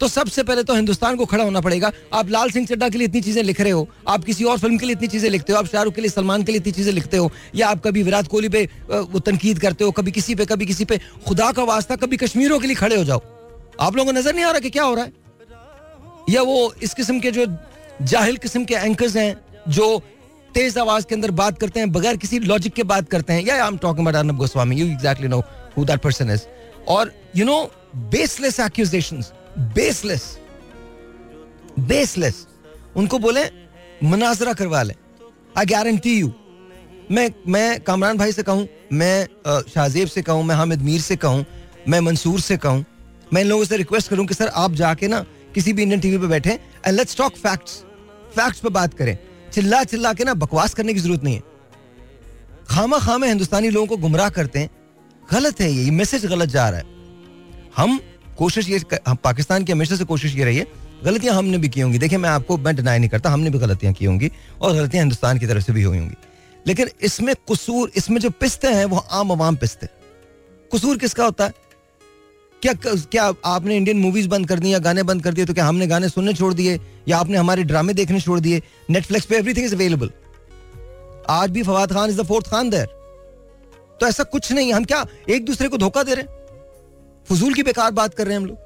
तो सबसे पहले तो हिंदुस्तान को खड़ा होना पड़ेगा। आप लाल सिंह चड्डा के लिए इतनी चीज़ें लिख रहे हो, आप किसी और फ़िल्म के लिए इतनी चीज़ें लिखते हो, आप शाहरुख के लिए, सलमान के लिए इतनी चीज़ें लिखते हो, या आप कभी विराट कोहली पे वो तनकीद करते हो, कभी किसी पे, कभी किसी पे, खुदा का वास्ता, कभी कश्मीरों के लिए खड़े हो जाओ। आप लोगों को नज़र नहीं आ रहा कि क्या हो रहा है? या वो इस किस्म के जो जाहिल किस्म के एंकर्स हैं, जो तेज आवाज़ के अंदर बात करते हैं, बगैर किसी लॉजिक के बात करते हैं, या I am talking about Arnab Goswami you exactly know who that person is और you know baseless accusations baseless baseless उनको बोले, मनाजरा करवा लें। आई गारंटी यू मैं मैं कामरान भाई से कहूँ, मैं शाहजेब से कहूँ, मैं हामिद मीर से कहूँ, मैं मंसूर से कहूँ, मैं इन लोगों से रिक्वेस्ट करूँ कि सर, आप जाके ना किसी भी इंडियन टीवी पे बैठे and let's talk facts facts पे बात करें। चिल्ला चिल्ला के ना बकवास करने की ज़रूरत नहीं है। खामा खामे हिंदुस्तानी लोगों को गुमराह करते हैं। गलत है ये मैसेज गलत जा रहा है। हम कोशिश ये हम पाकिस्तान की हमेशा से कोशिश ये रही है गलतियाँ हमने भी की होंगी। देखिए, मैं आपको, मैं डिनाई नहीं करता, हमने भी गलतियाँ की होंगी और गलतियाँ हिंदुस्तान की तरफ़ से भी हुई होंगी। लेकिन इसमें कसूर, इसमें जो पिस्ते हैं, वो आम आवाम पिस्ते कसूर किसका होता है? क्या क्या आपने इंडियन मूवीज़ बंद कर दी या गाने बंद कर दिए तो क्या हमने गाने सुनने छोड़ दिए? या आपने हमारे ड्रामे देखने छोड़ दिए? नेटफ्लिक्स पे एवरीथिंग इज़ अवेलेबल आज भी Fawad Khan is the fourth Khan there तो ऐसा कुछ नहीं, हम क्या एक दूसरे को धोखा दे रहे हैं? फजूल की बेकार बात कर रहे हैं हम लोग।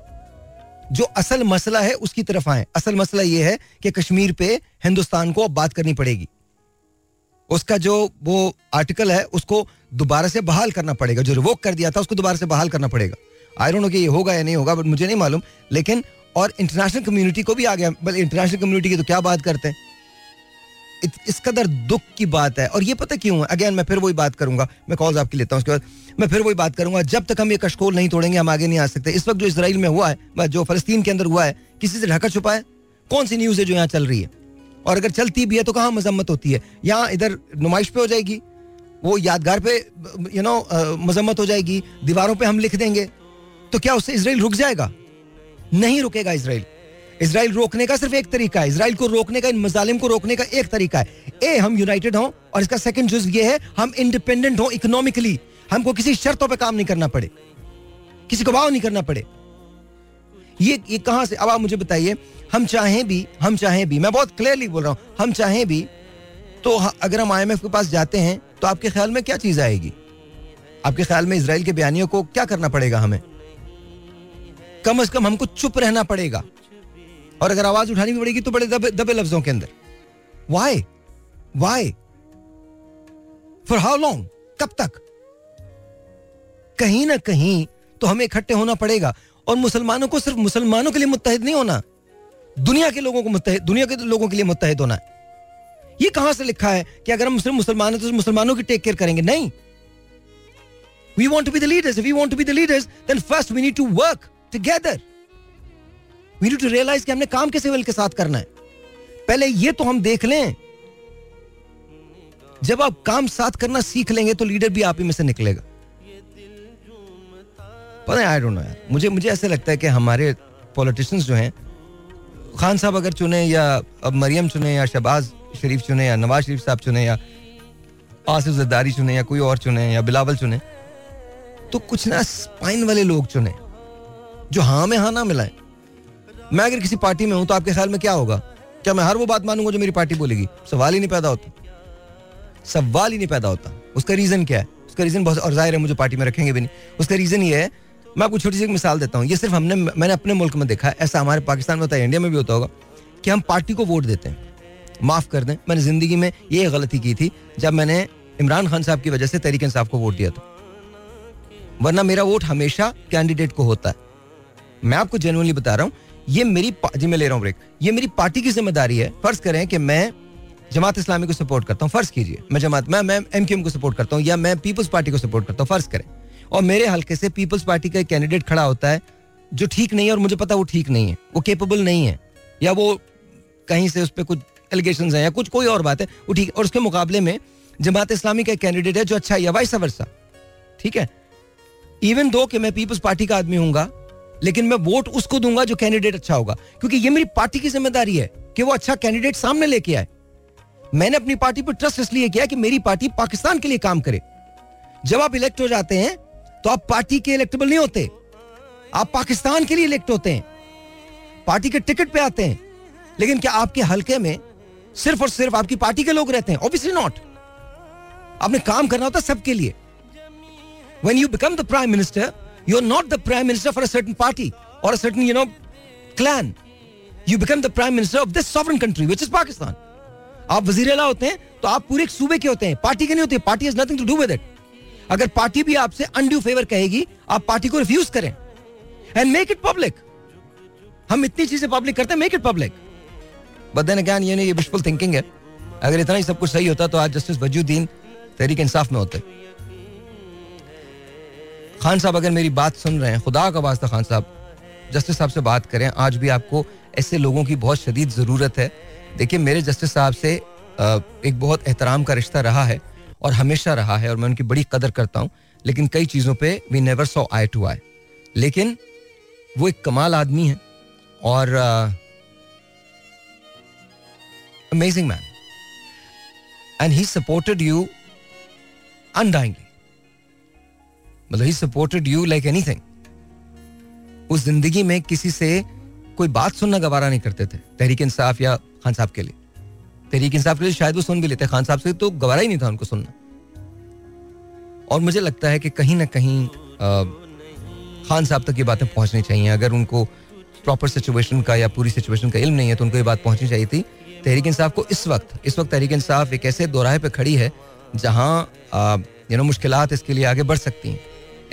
जो असल मसला है, उसकी तरफ़ आए। असल मसला यह है कि कश्मीर पे हिंदुस्तान को अब बात करनी पड़ेगी। उसका जो वो आर्टिकल है, उसको दोबारा से बहाल करना पड़ेगा। जो रिवोक कर दिया था, उसको दोबारा से बहाल करना पड़ेगा। आई डोंट नो कि ये होगा या नहीं होगा बट मुझे नहीं मालूम। लेकिन, और इंटरनेशनल कम्युनिटी को भी आ गया। इंटरनेशनल कम्युनिटी की तो क्या बात करते हैं? इस कदर दुख की बात है। और ये पता क्यों है? अगेन मैं फिर वही बात करूँगा। मैं कॉल्स आपकी लेता हूँ, उसके बाद मैं फिर वही बात करूँगा। जब तक हम ये कशकोल नहीं तोड़ेंगे, हम आगे नहीं आ सकते। इस वक्त जो इसराइल में हुआ है जो फलस्तीन के अंदर हुआ है, किसी से ढका छुपा है? कौन सी न्यूज़ है जो यहाँ चल रही है? और अगर चलती भी है तो कहाँ मजम्मत होती है? यहाँ इधर नुमाइश पे हो जाएगी। वो यादगार पे यू नो मजम्मत हो जाएगी। दीवारों पे हम लिख देंगे। तो क्या उससे इसराइल रुक जाएगा? नहीं रुकेगा इसराइल। इसराइल रोकने का सिर्फ़ एक तरीका है। इसराइल को रोकने का, इन मजालिम को रोकने का एक तरीका है। ए, हम यूनाइटेड हों और इसका सेकंड जुज ये है, हम इंडिपेंडेंट हों इकोनॉमिकली हमको किसी शर्तों पे काम नहीं करना पड़े। किसी को भाव नहीं करना पड़े। ये ये कहाँ से, अब आप मुझे बताइए, हम चाहें भी, हम चाहें भी, मैं बहुत क्लियरली बोल रहा हूँ, हम चाहें भी तो अगर हम आईएमएफ के पास जाते हैं तो आपके ख्याल में क्या चीज़ आएगी? आपके ख्याल में इसराइल के बयानियों को क्या करना पड़ेगा हमें? कम अज कम हमको चुप रहना पड़ेगा। और अगर आवाज़ उठानी भी पड़ेगी तो बड़े दबे दबे लफ्जों के अंदर। Why why for how long कब तक? कहीं ना कहीं तो हमें इकट्ठे होना पड़ेगा और मुसलमानों को सिर्फ़ मुसलमानों के लिए मुतहद नहीं होना, दुनिया के लोगों को मुतहद दुनिया के लोगों के लिए मुतहद होना है। ये कहाँ से लिखा है कि अगर हम सिर्फ़ मुसलमान हैं तो मुसलमानों की टेक केयर करेंगे? नहीं। We want to be the leaders we want to be the leaders then first we need to work together we need to realise कि हमने काम कैसे वेल के साथ करना है। पहले ये तो हम देख लें। जब आप काम साथ करना सीख लेंगे तो लीडर भी आप ही में से निकलेगा। पता है आई डोंट नो यार। मुझे मुझे ऐसे लगता है कि हमारे पॉलिटिशियंस जो हैं, खान साहब अगर चुने या अब मरियम चुने या शहबाज शरीफ चुने या नवाज़ शरीफ साहब चुने या आसिफ जद्दारी चुने या कोई और चुने या बिलावल चुने तो कुछ ना स्पाइन वाले लोग चुने, जो हाँ में हाँ ना मिलाएँ। मैं अगर किसी पार्टी में हूँ तो आपके ख्याल में क्या होगा? क्या मैं हर वो बात मानूँगा जो मेरी पार्टी बोलेगी? सवाल ही नहीं पैदा होता। सवाल ही नहीं पैदा होता। उसका रीजन क्या है? उसका रीजन बहुत, और ज़ाहिर है मुझे पार्टी में रखेंगे भी नहीं। उसका रीजन ये है, मैं आपको छोटी सी एक मिसाल देता हूँ। ये सिर्फ़ हमने, मैंने अपने मुल्क में देखा है। ऐसा हमारे पाकिस्तान में होता है, इंडिया में भी होता होगा कि हम पार्टी को वोट देते हैं। माफ़ कर दें, मैंने ज़िंदगी में ये गलती की थी जब मैंने इमरान खान साहब की वजह से तहरीक साहब को वोट दिया था। वरना मेरा वोट हमेशा कैंडिडेट को होता है। मैं आपको जेनुअनली बता रहा हूँ ये मेरी जी, मैं ले रहा हूँ ब्रेक ये मेरी पार्टी की ज़िम्मेदारी है। फ़र्ज़ करें कि मैं जमात इस्लामी को सपोर्ट करता हूँ। फ़र्ज़ कीजिए। मैं जमात, मैं मैं एम को सपोर्ट करता हूँ या मैं पीपल्स पार्टी को सपोर्ट करता हूँ। फ़र्ज़ करें। और मेरे हल्के से पीपल्स पार्टी का कैंडिडेट खड़ा होता है, जो ठीक नहीं है और मुझे पता वो ठीक नहीं है। वो केपेबल नहीं है। या वो कहीं से उस पर कुछ एलिगेशन है या कुछ, कोई और बात है, वो ठीक और उसके मुकाबले में जमात इस्लामी का कैंडिडेट है, जो अच्छा है वाइस वर्षा ठीक है? इवन दो कि मैं पीपल्स पार्टी का आदमी हूँगा लेकिन मैं वोट उसको दूँगा जो कैंडिडेट अच्छा होगा। क्योंकि ये मेरी पार्टी की ज़िम्मेदारी है कि वो अच्छा कैंडिडेट सामने लेके आए। मैंने अपनी पार्टी पर ट्रस्ट इसलिए किया कि मेरी पार्टी पाकिस्तान के लिए काम करे। जब आप इलेक्ट हो जाते हैं तो आप पार्टी के इलेक्टेबल नहीं होते। आप पाकिस्तान के लिए इलेक्ट होते हैं। पार्टी के टिकट पे आते हैं। लेकिन क्या आपके हल्के में सिर्फ़ और सिर्फ़ आपकी पार्टी के लोग रहते हैं? ऑब्वियसली नॉट आपने काम करना होता सबके लिए। When you become the prime minister not the prime minister for a certain party or a certain, you know, clan. You become the prime minister of this sovereign country, which is pakistan. आप वज़ीर अला होते हैं तो आप पूरे एक सूबे के होते हैं। पार्टी के नहीं होते, party has nothing to do with it अगर पार्टी भी आपसे अनड्यू फेवर कहेगी, आप पार्टी को रिफ्यूज करें। एंड मेक इट पब्लिक हम इतनी चीज़ें पब्लिक करते हैं make it public but then again ये ये विशफुल थिंकिंग है। अगर इतना ही सब कुछ सही होता तो आज जस्टिस वजुद्दीन तहरीक इंसाफ में होते। खान साहब, अगर मेरी बात सुन रहे हैं, खुदा का वास्ता खान साहब, जस्टिस साहब से बात करें, आज भी आपको ऐसे लोगों की बहुत शदीद ज़रूरत है। देखिए, मेरे जस्टिस साहब से एक बहुत एहतराम का रिश्ता रहा है और हमेशा रहा है और मैं उनकी बड़ी कदर करता हूँ, लेकिन कई चीज़ों पे we never saw eye to eye लेकिन वो एक कमाल आदमी है और amazing man and he supported you undyingly मतलब he supported you like anything उस ज़िंदगी में किसी से कोई बात सुनना गवारा नहीं करते थे, तहरीक इंसाफ या खान साहब के लिए। तहरीक इंसाफ के लिए शायद वो सुन भी लेते, खान साहब से तो गवारा ही नहीं था उनको सुनना। और मुझे लगता है कि कहीं ना कहीं खान साहब तक ये बातें पहुंचनी चाहिए। अगर उनको प्रॉपर सिचुएशन का या पूरी सिचुएशन का इल्म नहीं है तो उनको ये बात पहुंचनी चाहिए थी। तहरीक इंसाफ को इस वक्त इस वक्त तहरीक इंसाफ एक ऐसे दोराहे पे खड़ी है, जहाँ यू नो मुश्किल इसके लिए आगे बढ़ सकती हैं।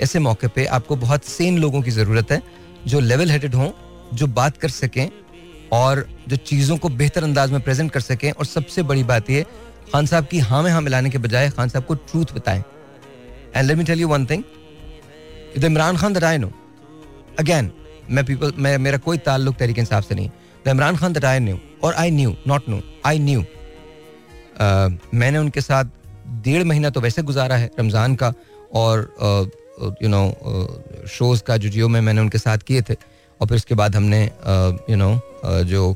ऐसे मौके पे आपको बहुत सेम लोगों की ज़रूरत है, जो लेवल हेडेड हों, जो बात कर सकें और जो चीज़ों को बेहतर अंदाज में प्रेजेंट कर सकें। और सबसे बड़ी बात यह खान साहब की हाँ में हाँ मिलाने के बजाय खान साहब को ट्रूथ बताएँ। And let me tell you one thing Imran Khan that I know again मैं पीपल मैं, मेरा कोई ताल्लुक तरीके इंसाफ से नहीं the Imran Khan that I knew और I knew not no I knew मैंने उनके साथ डेढ़ महीना तो वैसे गुजारा है, रमज़ान का, और यू नो शोज़ का जो जियो में मैंने उनके साथ किए थे, और फिर उसके बाद हमने यू नो जो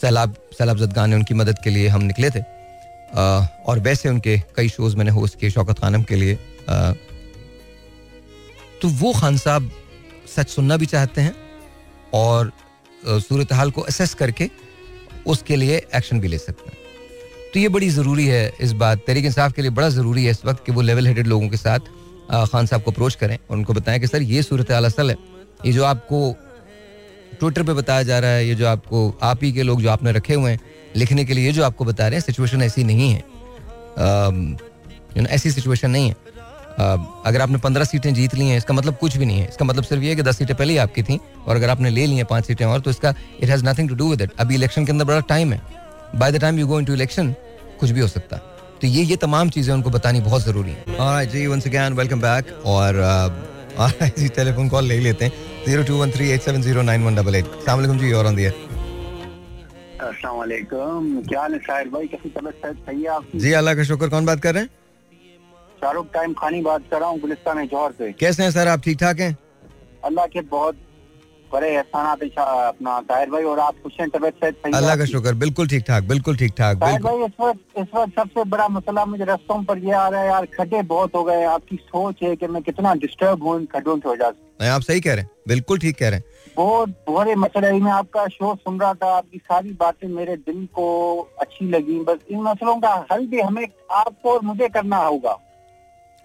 सैलाब सैलाब जदगान है उनकी मदद के लिए हम निकले थे और वैसे उनके कई शोज़ मैंने होस्ट किए शौकत खानम के लिए तो वो खान साहब सच सुनना भी चाहते हैं, और सूरत हाल को असेस करके उसके लिए एक्शन भी ले सकते हैं। तो ये बड़ी ज़रूरी है इस बात, तहरीक इंसाफ के लिए बड़ा ज़रूरी है इस वक्त कि वो लेवल हेडेड लोगों के साथ खान साहब को अप्रोच करें और उनको बताएँ कि, सर, ये सूरत असल है। ये जो आपको ट्विटर पे बताया जा रहा है, ये जो आपको, आप ही के लोग जो आपने रखे हुए हैं, लिखने के लिए जो आपको बता रहे हैं सिचुएशन ऐसी नहीं है। यू नो ऐसी सिचुएशन नहीं है। अगर आपने पंद्रह सीटें जीत ली हैं, इसका मतलब कुछ भी नहीं है। इसका मतलब सिर्फ़ ये कि दस सीटें पहले ही आपकी थी, और अगर आपने ले ली हैं पाँच सीटें और तो इसका it has nothing to do with it अभी इलेक्शन के अंदर बड़ा टाइम है। By the time you go into election कुछ भी हो सकता। है तो ये ये तमाम चीज़ें उनको बतानी बहुत ज़रूरी है। जी वंस अगेन वेलकम बैक और टेलीफोन कॉल ले लेते हैं। Zero two one three eight seven zero nine one double eight सलाम जी और ऑन दिया क्या हाल है शाहिर भाई? कैसी तबीयत सही है आपकी? जी अल्लाह का शुक्र। कौन बात कर रहे हैं? शाहरुख टाइम खानी बात कर रहा हूँ गुलिस्तान जौहर से। कैसे हैं सर? आप ठीक ठाक हैं? अल्लाह के बहुत बड़े एहसानात अपना ताहिर भाई और आप खुश हैं तबियत अल्लाह का शुक्र बिल्कुल ठीक ठाक बिल्कुल ठीक ठाक ताहिर भाई इस वक्त इस वक्त सबसे बड़ा मसला मुझे रस्तों पर ये आ रहा है यार खड्डे बहुत हो गए आपकी सोच है कि मैं कितना डिस्टर्ब हूँ इन खड्डों की वजह से। आप सही कह रहे हैं बिल्कुल ठीक कह रहे हैं। बहुत बड़े मसले मैं आपका शो सुन रहा था आपकी सारी बातें मेरे दिल को अच्छी लगी बस इन मसलों का हल भी हमें आपको और मुझे करना होगा।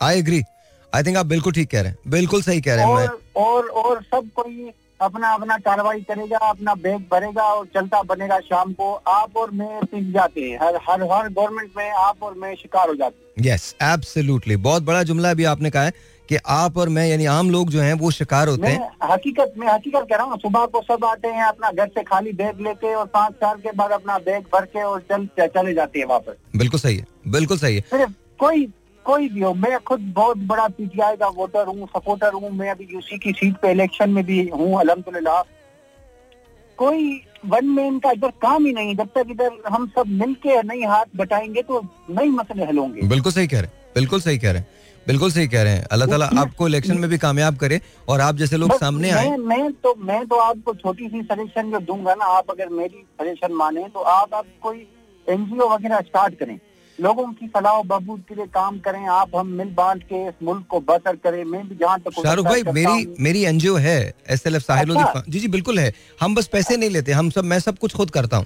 आई एग्री आई थिंक आप बिल्कुल ठीक कह रहे हैं बिल्कुल सही कह रहे हैं और, और और सब कोई अपना अपना कार्रवाई करेगा अपना बैग भरेगा और चलता बनेगा शाम को। आप और मैं पिस जाते हैं। हर हर हर गवर्नमेंट में आप और मैं शिकार हो जाते हैं। यस एब्सोल्युटली बहुत बड़ा जुमला अभी आपने कहा है कि आप और मैं यानी आम लोग जो हैं वो शिकार होते हैं। हकीकत में हकीकत कह रहा हूँ सुबह को सब आते हैं अपना घर से खाली बैग लेके और पाँच साल के बाद अपना बैग भर के और चल चले जाते हैं वापस। बिल्कुल सही है बिल्कुल सही है। कोई कोई भी हो मैं खुद बहुत बड़ा पीटीआई का वोटर हूँ सपोर्टर हूँ मैं अभी यूसी की सीट पे इलेक्शन में भी हूँ अलहमदुल्ला कोई वन मैन का इधर काम ही नहीं जब तक इधर हम सब मिलके नहीं हाथ बटाएँगे तो नई मसले हल होंगे। बिल्कुल सही कह रहे हैं बिल्कुल सही कह रहे हैं बिल्कुल सही कह रहे हैं। अल्लाह ताला आपको इलेक्शन में भी कामयाब करे और आप जैसे लोग सामने आए। मैं, मैं तो मैं तो आपको छोटी सी सजेशन जो दूँगा ना आप अगर मेरी सजेशन माने तो आप आप कोई एनजीओ वगैरह स्टार्ट करें। लोगों की सलाह बहबूद के लिए काम करें। आप हम मिल बांट के इस मुल्क को बसर करें। मैं भी जहाँ तक शाहरुख भाई मेरी मेरी एनजीओ है S L F Sahil ji जी बिल्कुल है। हम बस पैसे नहीं लेते हम सब मैं सब कुछ खुद करता हूँ।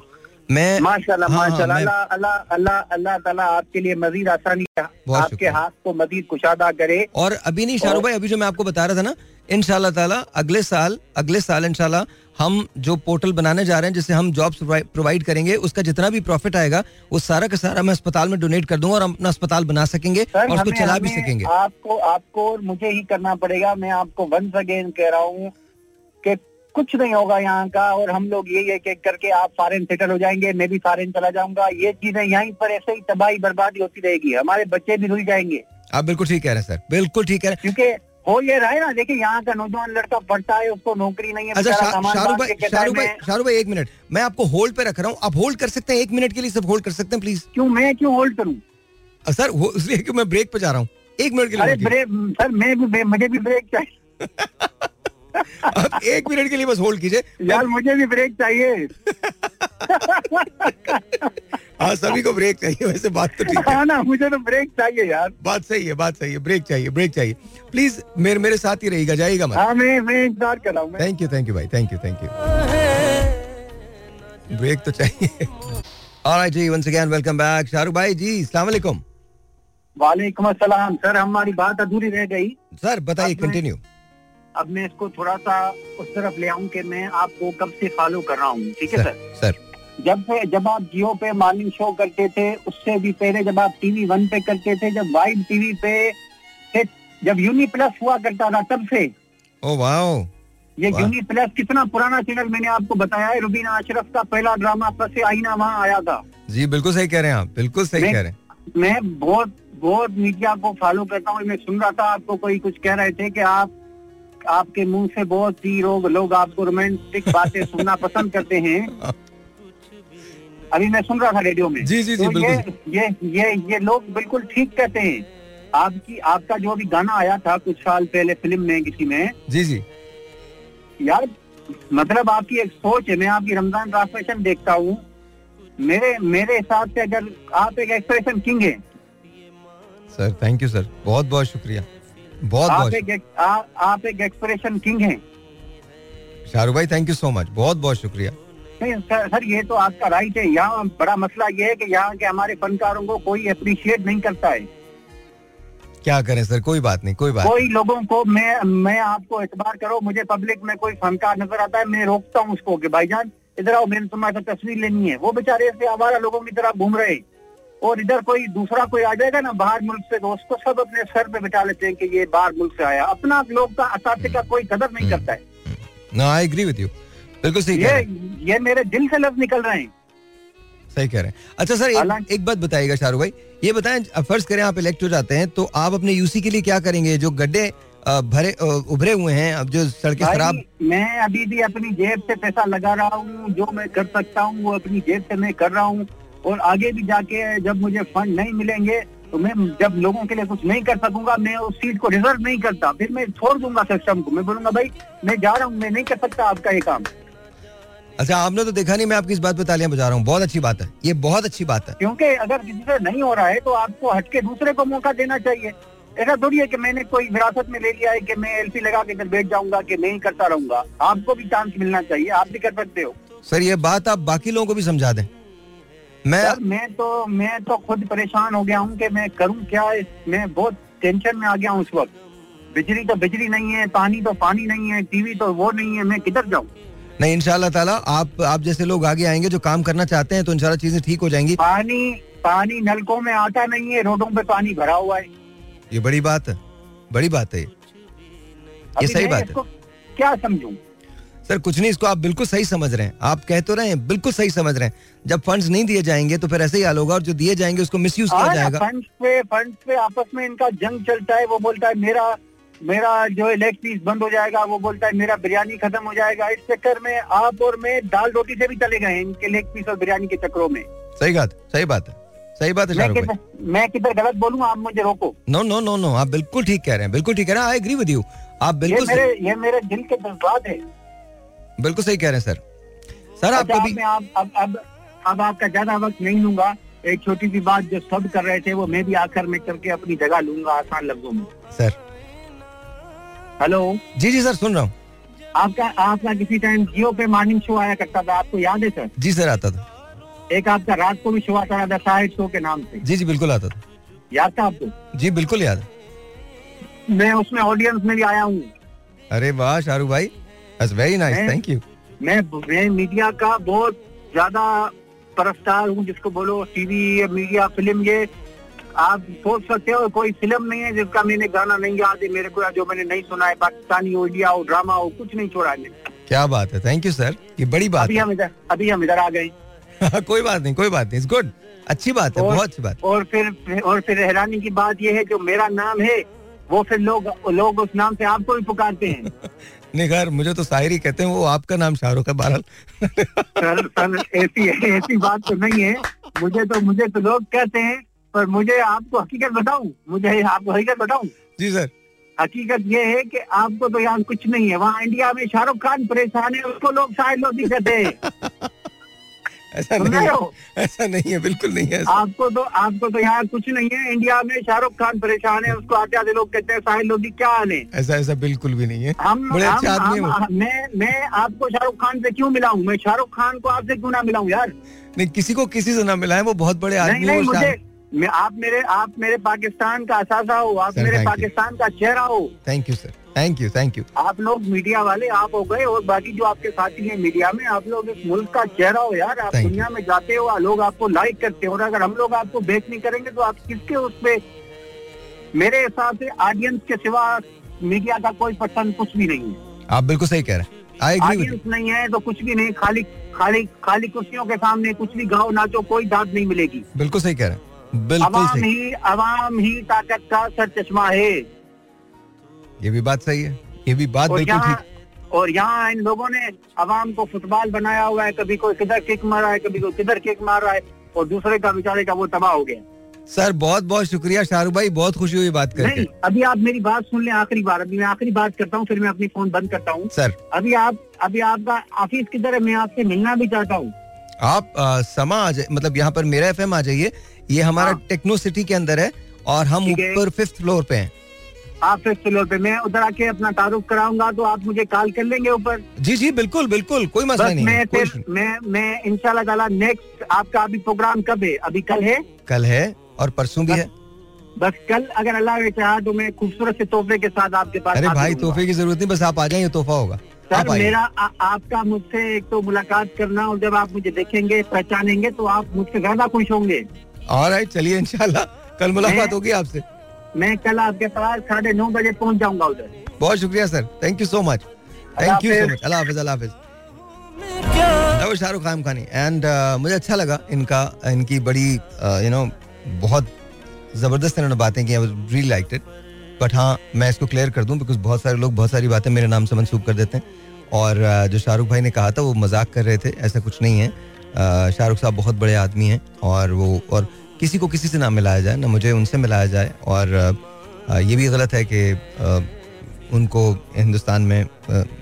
मैं माशाल्लाह हाँ, माशाल्लाह। अल्लाह अल्लाह अल्लाह अल्लाह ताला आपके लिए मजीद आसानी आपके हाथ को मजीद कुशादा करे। और अभी नहीं शाहरुख भाई अभी जो मैं आपको बता रहा था ना इन ताला अगले साल अगले साल इनशाला हम जो पोर्टल बनाने जा रहे हैं जिससे हम जॉब्स प्रोवाइड करेंगे उसका जितना भी प्रॉफिट आएगा वो सारा का सारा मैं अस्पताल में डोनेट कर दूँगा और हम अपना अस्पताल बना सकेंगे और उसको चला भी सकेंगे। आपको आपको और मुझे ही करना पड़ेगा। मैं आपको वंस अगेन कह रहा हूँ कि कुछ नहीं होगा यहाँ का और हम लोग ये ये करके आप फॉरन सेटल हो जाएँगे मैं भी फॉरन चला जाऊँगा। ये चीज़ें यहीं पर ऐसे ही तबाही बर्बादी होती रहेगी। हमारे बच्चे भी रुल जाएँगे। आप बिल्कुल ठीक कह रहे हैं सर। बिल्कुल ठीक कह रहे हैं। क्योंकि हो ये रहा है ना देखिए यहाँ का नौजवान लड़का पढ़ता है उसको नौकरी नहीं है अच्छा शाहरुख भाई शाहरुख भाई शाहरुख भाई एक मिनट। मैं आपको होल्ड पे रख रहा हूँ। आप होल्ड कर सकते हैं एक मिनट के लिए सब होल्ड कर सकते हैं प्लीज़ क्यों मैं क्यों होल्ड करूँ? सर इसलिए क्यों मैं ब्रेक पे जा रहा हूँ। एक मिनट के लिए ब्रेक सर मैं भी मुझे भी ब्रेक चाहिए। आप एक मिनट के लिए बस होल्ड कीजिए। यार मुझे भी ब्रेक चाहिए। हाँ सभी को ब्रेक चाहिए वैसे बात तो ठीक है। हाँ ना मुझे तो ब्रेक चाहिए यार। बात सही है बात सही है ब्रेक चाहिए ब्रेक चाहिए। प्लीज़ मेरे मेरे साथ ही रहेगा जाएगा मैं हाँ मैं मैं इंतज़ार कर रहा हूँ थैंक यू थैंक यू भाई thank you thank you break तो चाहिए। ऑलराइट जी once again welcome back Shahrukh भाई जी अस्सलाम वालेकुम। वालेकुम अस्सलाम सर हमारी बात अधूरी रह गई। सर बताइए कंटिन्यू अब मैं इसको थोड़ा सा उस तरफ़ ले आऊँ कि मैं आपको कब से फॉलो कर रहा हूँ ठीक है सर सर जब से जब आप जियो पे मॉर्निंग शो करते थे उससे भी पहले जब आप टीवी वन पे करते थे जब वाइड टीवी पे जब यूनी प्लस हुआ करता था तब से। Oh wow. ये यूनी प्लस कितना पुराना चैनल मैंने आपको बताया है रुबीना अशरफ का पहला ड्रामा प्लस आईना वहाँ आया था। जी बिल्कुल सही कह रहे हैं आप बिल्कुल सही कह रहे हैं। मैं बहुत बहुत मीडिया को फॉलो करता हूँ मैं सुन रहा था आपको कोई कुछ कह रहे थे कि आप आपके मुँह से बहुत ही लोग लोग आपको रोमांटिक बातें सुनना पसंद करते हैं। अभी मैं सुन रहा था रेडियो में। जी जी जी तो ये ये ये ये लोग बिल्कुल ठीक कहते हैं। आपकी आपका जो अभी गाना आया था कुछ साल पहले फ़िल्म में किसी में जी जी। यार मतलब आपकी एक सोच है मैं आपकी रमज़ान ट्रांसलेशन देखता हूँ। मेरे मेरे हिसाब से अगर आप एक एक्सप्रेशन किंग है। Sir thank you sir. बहुत बहुत शुक्रिया। बहुत आप बहुत एक, आ, आप एक एक्सप्रेशन किंग हैं। शाहरुख भाई थैंक यू सो मच बहुत बहुत शुक्रिया। नहीं सर, सर ये तो आपका राइट है। यहाँ बड़ा मसला ये है कि यहाँ के हमारे फनकारों को कोई अप्रिशिएट नहीं करता है। क्या करें सर? कोई बात नहीं कोई बात कोई लोगों को मैं मैं आपको एतबार करो मुझे पब्लिक में कोई फनकार नज़र आता है मैं रोकता हूँ उसको कि भाईजान इधर आओ मेरे तुम्हारे साथ तस्वीर लेनी है। वो बेचारे ऐसे आवारा लोगों की तरह घूम रहे और इधर कोई दूसरा कोई आ जाएगा ना बाहर मुल्क से तो उसको सब अपने सर पे बिठा लेते हैं कि ये बाहर मुल्क से आया। अपना लोग का असाते का कोई कदर नहीं करता है। ना आई एग्री विद यू बिल्कुल सही ये ये मेरे दिल से लफ्ज निकल रहे हैं। सही कह रहे हैं। अच्छा सर एक, एक बात बताइएगा शाहरुख भाई। ये बताएँ फ़र्ज़ करें आप इलेक्ट हो जाते हैं तो आप अपने यूसी के लिए क्या करेंगे? जो गड्ढे भरे उभरे हुए हैं अब जो सड़कें खराब मैं अभी भी अपनी जेब से पैसा लगा रहा हूँ। जो मैं कर सकता हूँ वो अपनी जेब से मैं कर रहा हूँ। और आगे भी जाके जब मुझे फंड नहीं मिलेंगे तो मैं जब लोगों के लिए कुछ नहीं कर सकूँगा मैं उस सीट को रिज़र्व नहीं करता। फिर मैं छोड़ दूँगा सिस्टम को। मैं बोलूँगा भाई मैं जा रहा हूँ मैं नहीं कर सकता आपका ये काम। अच्छा आपने तो देखा नहीं मैं आपकी इस बात पे तालियाँ बजा रहा हूँ। बहुत अच्छी बात है। ये बहुत अच्छी बात है। क्योंकि अगर किसी से नहीं हो रहा है तो आपको हटके दूसरे को मौका देना चाहिए। ऐसा थोड़ी है कि मैंने कोई विरासत में ले लिया है कि मैं एलपी लगा के इधर बैठ जाऊँगा कि नहीं करता रहूँगा। आपको भी चांस मिलना चाहिए आप भी कर सकते हो। सर ये बात आप बाकी लोगों को भी समझा दें। मैं मैं तो मैं तो खुद परेशान हो गया हूँ कि मैं करूँ क्या मैं बहुत टेंशन में आ गया हूँ उस वक्त। बिजली तो बिजली नहीं है पानी तो पानी नहीं है टीवी तो वो नहीं है मैं किधर जाऊँ? नहीं इनशाला ताला आप आप जैसे लोग आगे आएँगे जो काम करना चाहते हैं तो इंशाल्लाह चीज़ें ठीक हो जाएँगी। पानी पानी नलकों में आता नहीं है रोडों पे पानी भरा हुआ है। ये बड़ी बात है बड़ी बात है ये। सही बात है। क्या समझू? सर कुछ नहीं इसको आप बिल्कुल सही समझ रहे हैं। आप कह तो रहे हैं बिल्कुल सही समझ रहे हैं। जब फंड्स नहीं दिए जाएँगे तो फिर ऐसे ही हाल होगा और जो दिए जाएँगे उसको मिस यूज़ किया हाँ जाएगा। फंड्स पे फंड्स पे आपस में इनका जंग चलता है वो बोलता है मेरा मेरा जो लेग पीस बंद हो जाएगा वो बोलता है मेरा बिरयानी खत्म हो जाएगा। इस चक्कर में आप और मैं दाल रोटी से भी चले गए इनके लेग पीस और बिरयानी के चक्करों में। सही बात सही बात है सही बात है मैं किधर मैं किधर गलत बोलूँ आप मुझे रोको। नो नो नो नो आप बिल्कुल ठीक कह रहे हैं बिल्कुल ठीक कह रहे हैं आई एग्री विद यू आप बिल्कुल ये मेरे ये मेरे दिल के जज्बात है। बिल्कुल सही कह रहे हैं सर। सर आप अच्छा, कभी आप अब अब अब आपका ज़्यादा वक्त नहीं लूँगा। एक छोटी सी बात जो सब कर रहे थे वो मैं भी आखिर में करके अपनी जगह लूँगा आसान लफ्जों में। Sir hello. जी जी सर सुन रहा हूँ। आपका आपका किसी टाइम जियो पे मॉर्निंग शो आया करता था आपको याद है सर? जी सर आता था। एक आपका रात को भी शो आता था साहिद शो के नाम से। जी जी बिल्कुल आता था। याद था आपको? जी बिल्कुल याद मैं उसमें ऑडियंस में भी आया हूँ। अरे वाह शाहरुख भाई वेरी नाइस थैंक यू मैं मैं मीडिया का बहुत ज़्यादा परस्तार हूँ जिसको बोलो टीवी मीडिया फ़िल्म ये आप सोच सकते हो कोई फ़िल्म नहीं है जिसका मैंने गाना नहीं याद है मेरे को जो मैंने नहीं सुना है पाकिस्तानी हो इंडिया हो ड्रामा हो कुछ नहीं छोड़ा है क्या बात है थैंक यू सर ये बड़ी बात अभी हम इधर अभी हम इधर आ गए। कोई बात नहीं कोई बात नहीं गुड अच्छी बात है बहुत अच्छी बात और फिर और फिर हैरानी की बात यह है जो मेरा नाम है वो फिर लोग लोग उस नाम से आपको भी पुकारते हैं। नहीं खैर मुझे तो शायरी कहते हैं वो आपका नाम शाहरुख है बहरहाल। सर सर ऐसी ऐसी बात तो नहीं है। मुझे तो मुझे तो लोग कहते हैं पर मुझे आपको हकीकत बताऊँ? मुझे आपको हकीकत बताऊँ? जी सर। हकीकत ये है कि आपको तो यहाँ कुछ नहीं है। वहाँ इंडिया में शाहरुख खान परेशान है उसको लोग शायद लोग कहते हैं। ऐसा नहीं है। ऐसा नहीं है बिल्कुल नहीं है आपको तो आपको तो यहाँ कुछ नहीं है। इंडिया में शाहरुख खान परेशान है उसको आते आते लोग कहते हैं साहिल लोधी क्या हाल है ऐसा ऐसा बिल्कुल भी नहीं है। हम बड़े अच्छे आदमी मैं मैं आपको शाहरुख खान से क्यों मिलाऊं? मैं शाहरुख खान को आपसे क्यों ना मिलाऊं यार? नहीं किसी को किसी से ना मिला है वो बहुत बड़े आदमी मुझे मैं आप मेरे आप मेरे पाकिस्तान का असासा हो आप मेरे पाकिस्तान का चेहरा हो। Thank you sir thank you thank you आप लोग मीडिया वाले आप हो गए और बाकी जो आपके साथी हैं मीडिया में आप लोग इस मुल्क का चेहरा हो यार। आप दुनिया में जाते हो लोग आपको लाइक करते हो और अगर हम लोग आपको बेच नहीं करेंगे तो आप किसके उस पे? मेरे हिसाब से ऑडियंस के सिवा मीडिया का कोई पर्सन कुछ भी नहीं है। आप बिल्कुल सही कह रहे हैं। ऑडियंस नहीं है तो कुछ भी नहीं खाली खाली खाली कुर्सियों के सामने कुछ भी गाओ नाचो कोई दाद नहीं मिलेगी। बिल्कुल सही कह रहे हैं। बिल्कुल अवाम ही अवाम ही ताकत का सर चश्मा है। ये भी बात सही है। ये भी बात बिल्कुल ठीक और यहाँ इन लोगों ने अवाम को फुटबॉल बनाया हुआ है। कभी कोई किधर किक मार रहा है कभी कोई किधर किक मार रहा है और दूसरे का बेचारे का वो तबाह हो गया। सर बहुत बहुत शुक्रिया शाहरुख भाई। बहुत खुशी हुई बात करके। नहीं अभी आप मेरी बात सुन लें आखिरी बार। अभी मैं आखिरी बात करता हूँ फिर मैं अपनी फ़ोन बंद करता हूँ। सर। अभी आप अभी आपका ऑफ़िस किधर है? मैं आपसे मिलना भी चाहता हूँ। आप आ, समा आ जाए मतलब यहाँ पर मेरा एफएम आ जाइए। ये हमारा हाँ। टेक्नो सिटी के अंदर है और हम ऊपर फिफ्थ फ्लोर पे हैं। आप फिफ्थ फ्लोर पे मैं उधर आके अपना तारुफ कराऊँगा तो आप मुझे कॉल कर लेंगे ऊपर। जी जी बिल्कुल बिल्कुल कोई मसला नहीं मैं फिर मैं मैं इंशाल्लाह ताला नेक्स्ट आपका अभी प्रोग्राम कब है? अभी कल है? कल है और परसों भी है। बस कल अगर अल्लाह ने चाहा तो मैं खूबसूरत से तोहफे के साथ आपके पास अरे भाई तोहफे की ज़रूरत नहीं बस आप आ जाए तोहफा होगा। सर मेरा आ, आपका मुझसे एक तो मुलाकात करना और जब आप मुझे देखेंगे पहचानेंगे तो आप मुझसे ज़्यादा खुश होंगे। और चलिए इंशाल्लाह। कल मुलाकात होगी आपसे। मैं कल आपके पास साढ़े नौ बजे पहुँच जाऊँगा उधर। बहुत शुक्रिया sir. Thank you so much thank you so much अल्लाह हाफिज अल्लाह हाफिज। शाहरुख खान खानी। एंड मुझे अच्छा लगा इनका इनकी बड़ी यू नो बहुत ज़बरदस्त इन्होंने बातें की रियली लाइक इट बट हाँ मैं इसको क्लियर कर दूँ बिकॉज़ बहुत सारे लोग बहुत सारी बातें मेरे नाम से मनसूब कर देते हैं। और जो शाहरुख भाई ने कहा था, वो मज़ाक कर रहे थे, ऐसा कुछ नहीं है। शाहरुख साहब बहुत बड़े आदमी हैं और वो, और किसी को किसी से ना मिलाया जाए, ना मुझे उनसे मिलाया जाए। और ये भी गलत है कि उनको हिंदुस्तान में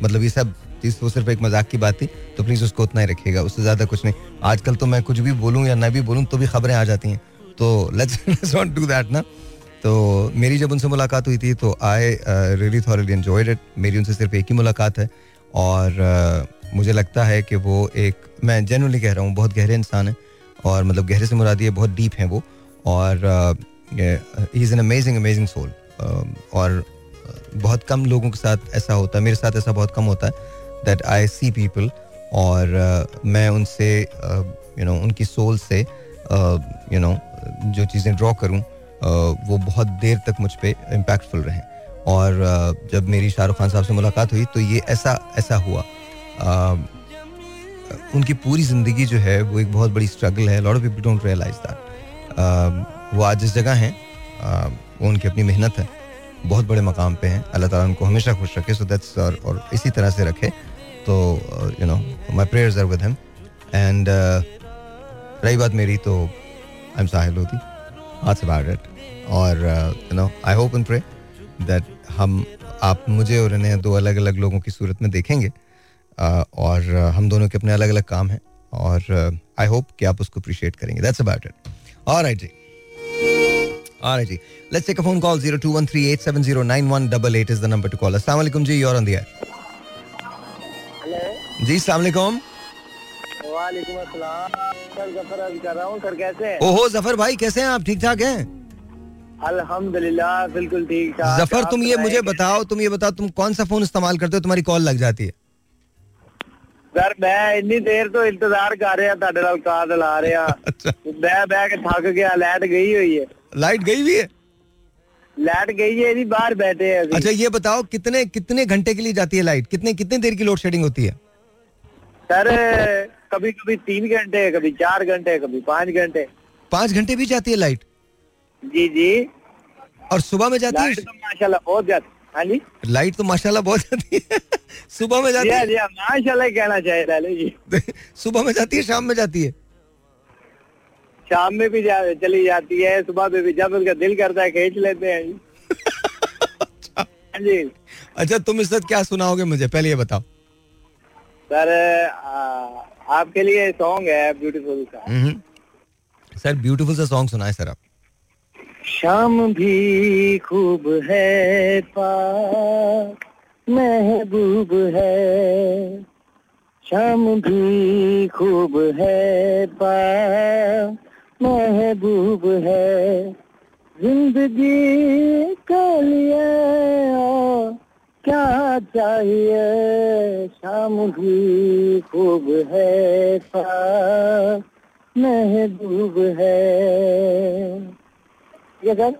मतलब ये सब चीज़ वो सिर्फ़ एक मज़ाक की बात थी तो प्लीज़ उसको उतना ही रखिएगा, उससे ज़्यादा कुछ नहीं। आजकल तो मैं कुछ भी बोलूँ या ना भी बोलूँ तो भी खबरें आ जाती हैं। तो लेट्स नॉट डू दैट ना। तो मेरी जब उनसे मुलाकात हुई थी तो I really thoroughly enjoyed it मेरी उनसे सिर्फ़ एक ही मुलाकात है और uh, मुझे लगता है कि वो एक मैं जनरली कह रहा हूँ बहुत गहरे इंसान है और मतलब गहरे से मुरादी है बहुत डीप हैं वो और he is an amazing amazing soul और बहुत कम लोगों के साथ ऐसा होता है मेरे साथ ऐसा बहुत कम होता है दैट आई सी पीपल और uh, मैं उनसे you uh, know you know, उनकी सोल से यू नो you know, जो चीज़ें ड्रॉ करूँ वो बहुत देर तक मुझ पर इम्पैक्टफुल रहे। और जब मेरी शाहरुख खान साहब से मुलाकात हुई तो ये ऐसा ऐसा हुआ। उनकी पूरी ज़िंदगी जो है वो एक बहुत बड़ी स्ट्रगल है। Lot of people don't realise that वो आज जिस जगह हैं। वो उनकी अपनी मेहनत है। बहुत बड़े मकाम पे हैं। अल्लाह ताला उनको हमेशा खुश रखे। सो दैट्स और, और इसी तरह से रखे। तो you know my prayers are with him and रही बात मेरी तो आई एम साहिल होती आज अबाउट इट और you know I hope and pray that हम आप मुझे और इन्हें दो अलग अलग लोगों की सूरत में देखेंगे uh, और uh, हम दोनों के अपने अलग अलग काम हैं और आई uh, होप कि आप उसको अप्रिशिएट करेंगे। दैट्स अबाउट इट ऑलराइट जी। Alright ji. Let's take a phone call 02138709188 is the number to call अस्सलाम वालेकुम जी you are on the air hello जी अस्सलाम वालेकुम वालेकुम अस्सलाम सर ज़फ़र अर्ज़ कर रहा हूँ सर कैसे हैं? ओहो ज़फ़र भाई कैसे हैं आप? ठीक ठाक हैं? अल्हम्दुलिल्लाह बिल्कुल ठीक ठाक जफर तुम ये मुझे बताओ तुम ये बताओ तुम कौन सा फोन इस्तेमाल करते हो तुम्हारी कॉल लग जाती है सर मैं इतनी देर तो इंतजार कर रहा ਤੁਹਾਡੇ ਨਾਲ ਕਾਲ ਲਾ ਰਿਹਾ ਬਹਿ ਬਹਿ ਕੇ ਥੱਕ ਗਿਆ ਲਾਈਟ ਗਈ ਹੋਈ है लाइट गई हुई है लाइट गई है नहीं बाहर बैठे हैं अच्छा ये बताओ कितने कितने घंटे के लिए जाती है लाइट कितने कितने देर की लोड शेडिंग होती है सर कभी कभी तीन घंटे कभी चार घंटे कभी पाँच घंटे पाँच घंटे भी जाती है लाइट जी जी। और सुबह में जाती है? तो माशाल्लाह बहुत जाती हाँ जी। लाइट तो माशाल्लाह बहुत जाती है। सुबह में जाती है? माशाल्लाह कहना चाहिए लाले जी। सुबह में जाती है शाम में जाती है? शाम में भी जा, चली जाती है सुबह में भी जब उसका दिल करता है खींच लेते हैं। अच्छा। हाँ जी। अच्छा तुम इस वक्त क्या सुनाओगे मुझे? पहले ये बताओ। सर आपके लिए सॉन्ग है ब्यूटीफुल का। हम्म। सर ब्यूटीफुल सा सॉन्ग सुनाए सर आप। शाम भी खूब है पाक, महबूब है। शाम भी खूब है पाक, महबूब है। ज़िंदगी का लिए क्या चाहिए? शाम भी खूब है पाक, महबूब है। ये सर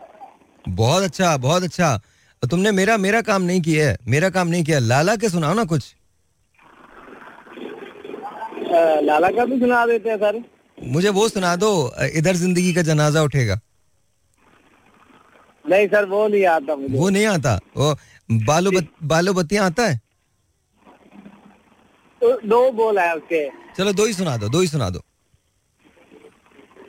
बहुत अच्छा बहुत अच्छा। तुमने मेरा मेरा काम नहीं किया है मेरा काम नहीं किया। लाला के सुनाओ ना कुछ। लाला का भी सुना देते हैं सर। मुझे वो सुना दो इधर ज़िंदगी का जनाजा उठेगा। नहीं सर वो नहीं आता मुझे। वो नहीं आता? वो बालो बत, बालो बत्तियाँ आता है? तो दो बोल है उसके। चलो दो ही सुना दो दो ही सुना दो।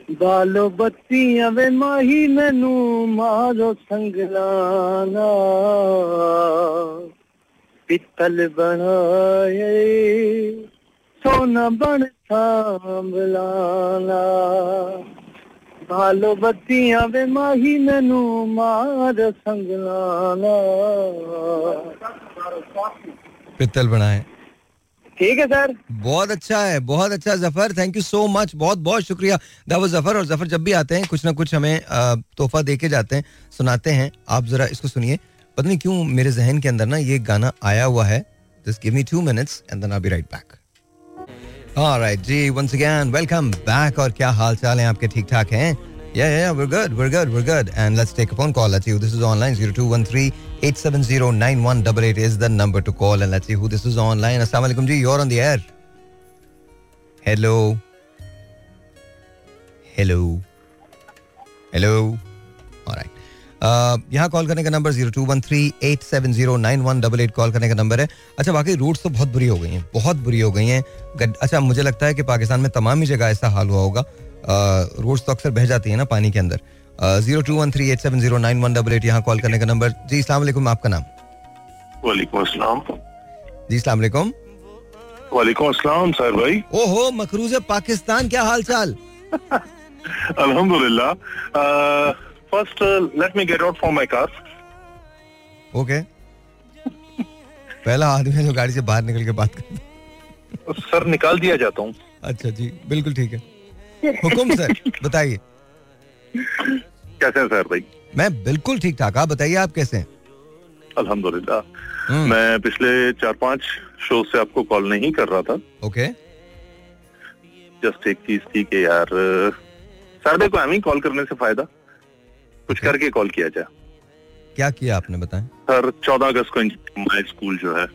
बालो बत्तियाँ वे माही मैनू मारो संगलाना पित्तल बनाए सोना बन सांभलाना बालो बत्तियाँ वे माही मैनू मार संगलाना पित्तल बनाए ठीक है, सर। बहुत अच्छा है, बहुत अच्छा Zafar thank you so much बहुत बहुत शुक्रिया। दावत ज़फ़र, और ज़फ़र जब भी आते हैं, कुछ ना कुछ हमें तोहफा दे के जाते हैं, सुनाते हैं। आप जरा इसको सुनिए। पता नहीं क्यों मेरे जहन के अंदर ना ये गाना आया हुआ है। Just give me two minutes and then I be right back alright जी वंस अगेन वेलकम बैक और क्या हाल चाल है आपके? ठीक ठाक हैं? Yeah, yeah, yeah, we're good, we're good, we're good. And let's take a phone call. Let's see who this is online. 0213-870-9188 is the number to call. And let's see who this is online. Assalamu alaikum ji, you're on the air. Hello. Hello. Hello. All right. Uh, यहाँ कॉल करने का number zero two one three eight seven zero nine one double eight call करने का नंबर है अच्छा बाकी रूट्स तो बहुत बुरी हो गई हैं बहुत बुरी हो गई हैं अच्छा मुझे लगता है कि पाकिस्तान में तमाम ही जगह ऐसा हाल हुआ होगा रोड्स तो अक्सर बह जाती है ना पानी के अंदर। Zero two one three eight seven zero nine one double eight यहाँ कॉल करने का नंबर। जी इस्लाम आपका नाम? वालेकुम अस्सलाम। जी इस्लाम वालेकुम। अस्सलाम सर भाई। ओहो मकरूज पाकिस्तान क्या हाल चाल अल्हम्दुलिल्लाह first let me get out from my car okay पहला आदमी है जो गाड़ी से बाहर निकल के बात कर सर निकाल दिया जाता हूँ। अच्छा जी बिल्कुल ठीक है। हुकुम सर बताइए। कैसे हैं सर भाई? मैं बिल्कुल ठीक ठाक आप बताइए आप कैसे हैं? अल्हम्दुलिल्लाह। हम्म। मैं पिछले चार पाँच शो से आपको कॉल नहीं कर रहा था। ओके। जस्ट एक चीज़ थी कि यार सर देखो हमें कॉल करने से फ़ायदा। कुछ okay. करके कॉल किया जाए। क्या किया आपने बताएँ। सर चौदह अगस्त को माई स्कूल जो है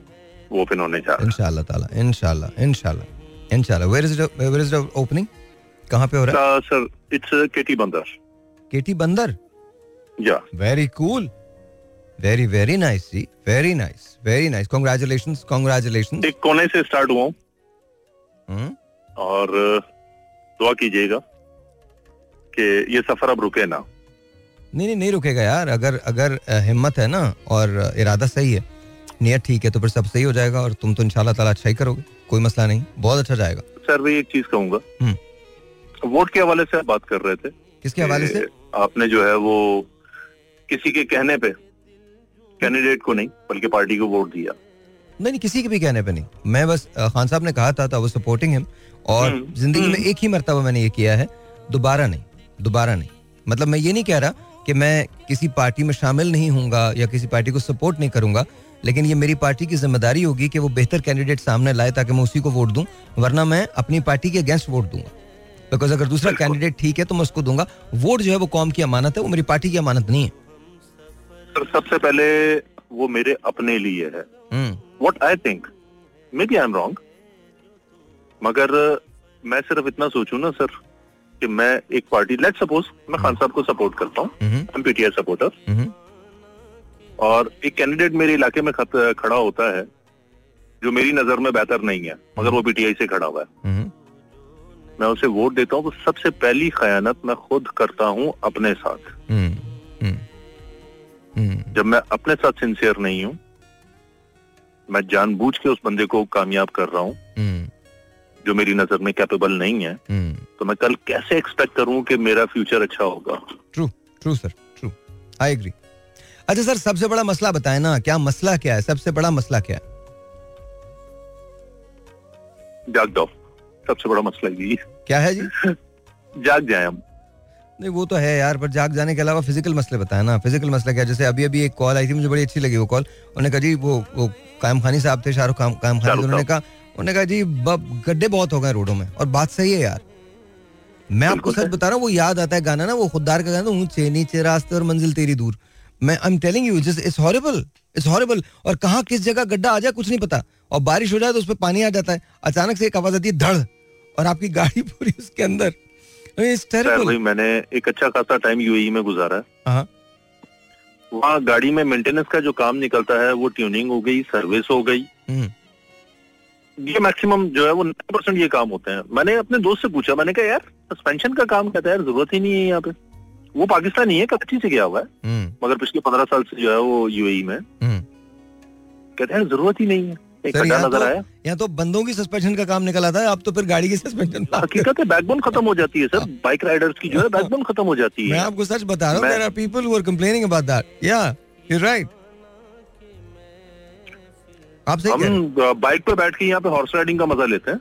वो ओपन होने जा रहा है। इंशाल्लाह ताला इंशाल्लाह इंशाल्लाह इंशाल्लाह। Where is where is the opening कहाँ पे हो रहा है? सर इट्स केटी बंदर केटी बंदर या very cool very very nice जी very nice very nice congratulation congratulation एक कोने से स्टार्ट हुआ हम्म? और दुआ कीजिएगा कि ये सफ़र अब रुके ना। नहीं नहीं नहीं रुकेगा यार। अगर अगर हिम्मत है ना और इरादा सही है नियत ठीक है तो फिर सब सही हो जाएगा और तुम तो इंशाल्लाह ताला अच्छा ही करोगे। कोई मसला नहीं। बहुत अच्छा जाएगा। सर भाई एक चीज़ कहूँगा। हम्म। वोट के हवाले से आप बात कर रहे थे। किसके हवाले से? आपने जो है वो किसी के कहने पे कैंडिडेट को नहीं बल्कि पार्टी को वोट दिया। नहीं नहीं किसी के भी कहने पे नहीं। मैं बस खान साहब ने कहा था तो सपोर्टिंग हिम और हम्म, ज़िंदगी में हम्म। एक ही मरतबा मैंने ये किया है दोबारा नहीं दोबारा नहीं। मतलब मैं ये नहीं कह रहा कि मैं किसी पार्टी में शामिल नहीं हूँ या किसी पार्टी को सपोर्ट नहीं करूँगा लेकिन ये मेरी पार्टी की ज़िम्मेदारी होगी कि वो बेहतर कैंडिडेट सामने लाए ताकि मैं उसी को वोट दूँ वरना मैं अपनी पार्टी के अगेंस्ट वोट दूँगा। बिकॉज़ अगर दूसरा कैंडिडेट ठीक है तो मैं उसको दूँगा। वोट जो है वो कौम की अमानत है वो मेरी पार्टी की अमानत नहीं है। सर सबसे पहले वो मेरे अपने लिए है। What I think maybe I am wrong मगर मैं सिर्फ़ इतना सोचू ना सर कि मैं एक पार्टी लेट सपोज़ मैं खान साहब को सपोर्ट करता हूँ एम पीटीआई सपोर्टर और एक कैंडिडेट मेरे इलाके में खड़ा होता है जो मेरी नज़र में बेहतर नहीं है मगर वो पीटीआई से खड़ा हुआ है। हम्म। मैं उसे वोट देता हूँ तो सबसे पहली खयानत मैं खुद करता हूँ अपने साथ। हम्म, हम्म। जब मैं अपने साथ सिंसियर नहीं हूँ मैं जानबूझ के उस बंदे को कामयाब कर रहा हूँ जो मेरी नज़र में कैपेबल नहीं है तो मैं कल कैसे एक्सपेक्ट करूँ कि मेरा फ्यूचर अच्छा होगा? True true sir true I agree अच्छा सर सबसे बड़ा मसला बताए ना क्या मसला क्या है? सबसे बड़ा मसला क्या है? जाग सबसे बड़ा मसला यही क्या है जी? जाग जाए हम। नहीं वो तो है यार पर जाग जाने के अलावा फ़िज़िकल मसले बताए ना। फ़िज़िकल मसला क्या जैसे अभी अभी एक कॉल आई थी मुझे बड़ी अच्छी लगी वो कॉल उन्होंने कहा जी वो वो कायम खानी साहब थे शाहरुख कायम खानी उन्होंने कहा उन्होंने कहा जी गड्ढे बहुत हो गए रोडों में। और बात सही है यार। मैं आपको सच बता रहा हूँ वो याद आता है गाना ना वो खुददार का गाना ऊँचे नीचे रास्ते और मंजिल तेरी दूर। मैं I am telling you just it's horrible it's horrible और कहाँ किस जगह गड्ढा आ जाए कुछ नहीं पता। और बारिश हो जाए तो उस पर पानी आ जाता है। अचानक से एक आवाज़ आती है धड़। और आपकी गाड़ी पूरी उसके अंदर। भाई मैंने एक अच्छा खासा टाइम यूएई में गुजारा। है। हाँ। वहाँ गाड़ी में मेंटेनेंस का जो काम निकलता है वो ट्यूनिंग हो गई सर्विस हो गई। हम्म। ये मैक्सिमम जो है वो नब्बे परसेंट ये काम होते हैं। मैंने अपने दोस्त से पूछा मैंने कहा यार सस्पेंशन का काम कहता है यार ज़रूरत ही नहीं है यहाँ पे। वो पाकिस्तानी है कच्ची से गया हुआ है। हम्म। मगर पिछले पंद्रह साल से जो है वो यूएई में। हम्म। कहते हैं ज़रूरत ही नहीं है। एक यहाँ नज़र तो, आया। यहाँ तो बंदों की सस्पेंशन का काम निकल आता है अब तो फिर गाड़ी की सस्पेंशन हकीकत है बैकबोन खत्म हो जाती है सर। बाइक राइडर्स की जो है बैकबोन खत्म हो जाती है। मैं आपको सच बता रहा हूँ there are people who are complaining about that या यू राइट आप सही हम बाइक पे बैठ के यहाँ पे हॉर्स राइडिंग का मज़ा लेते हैं।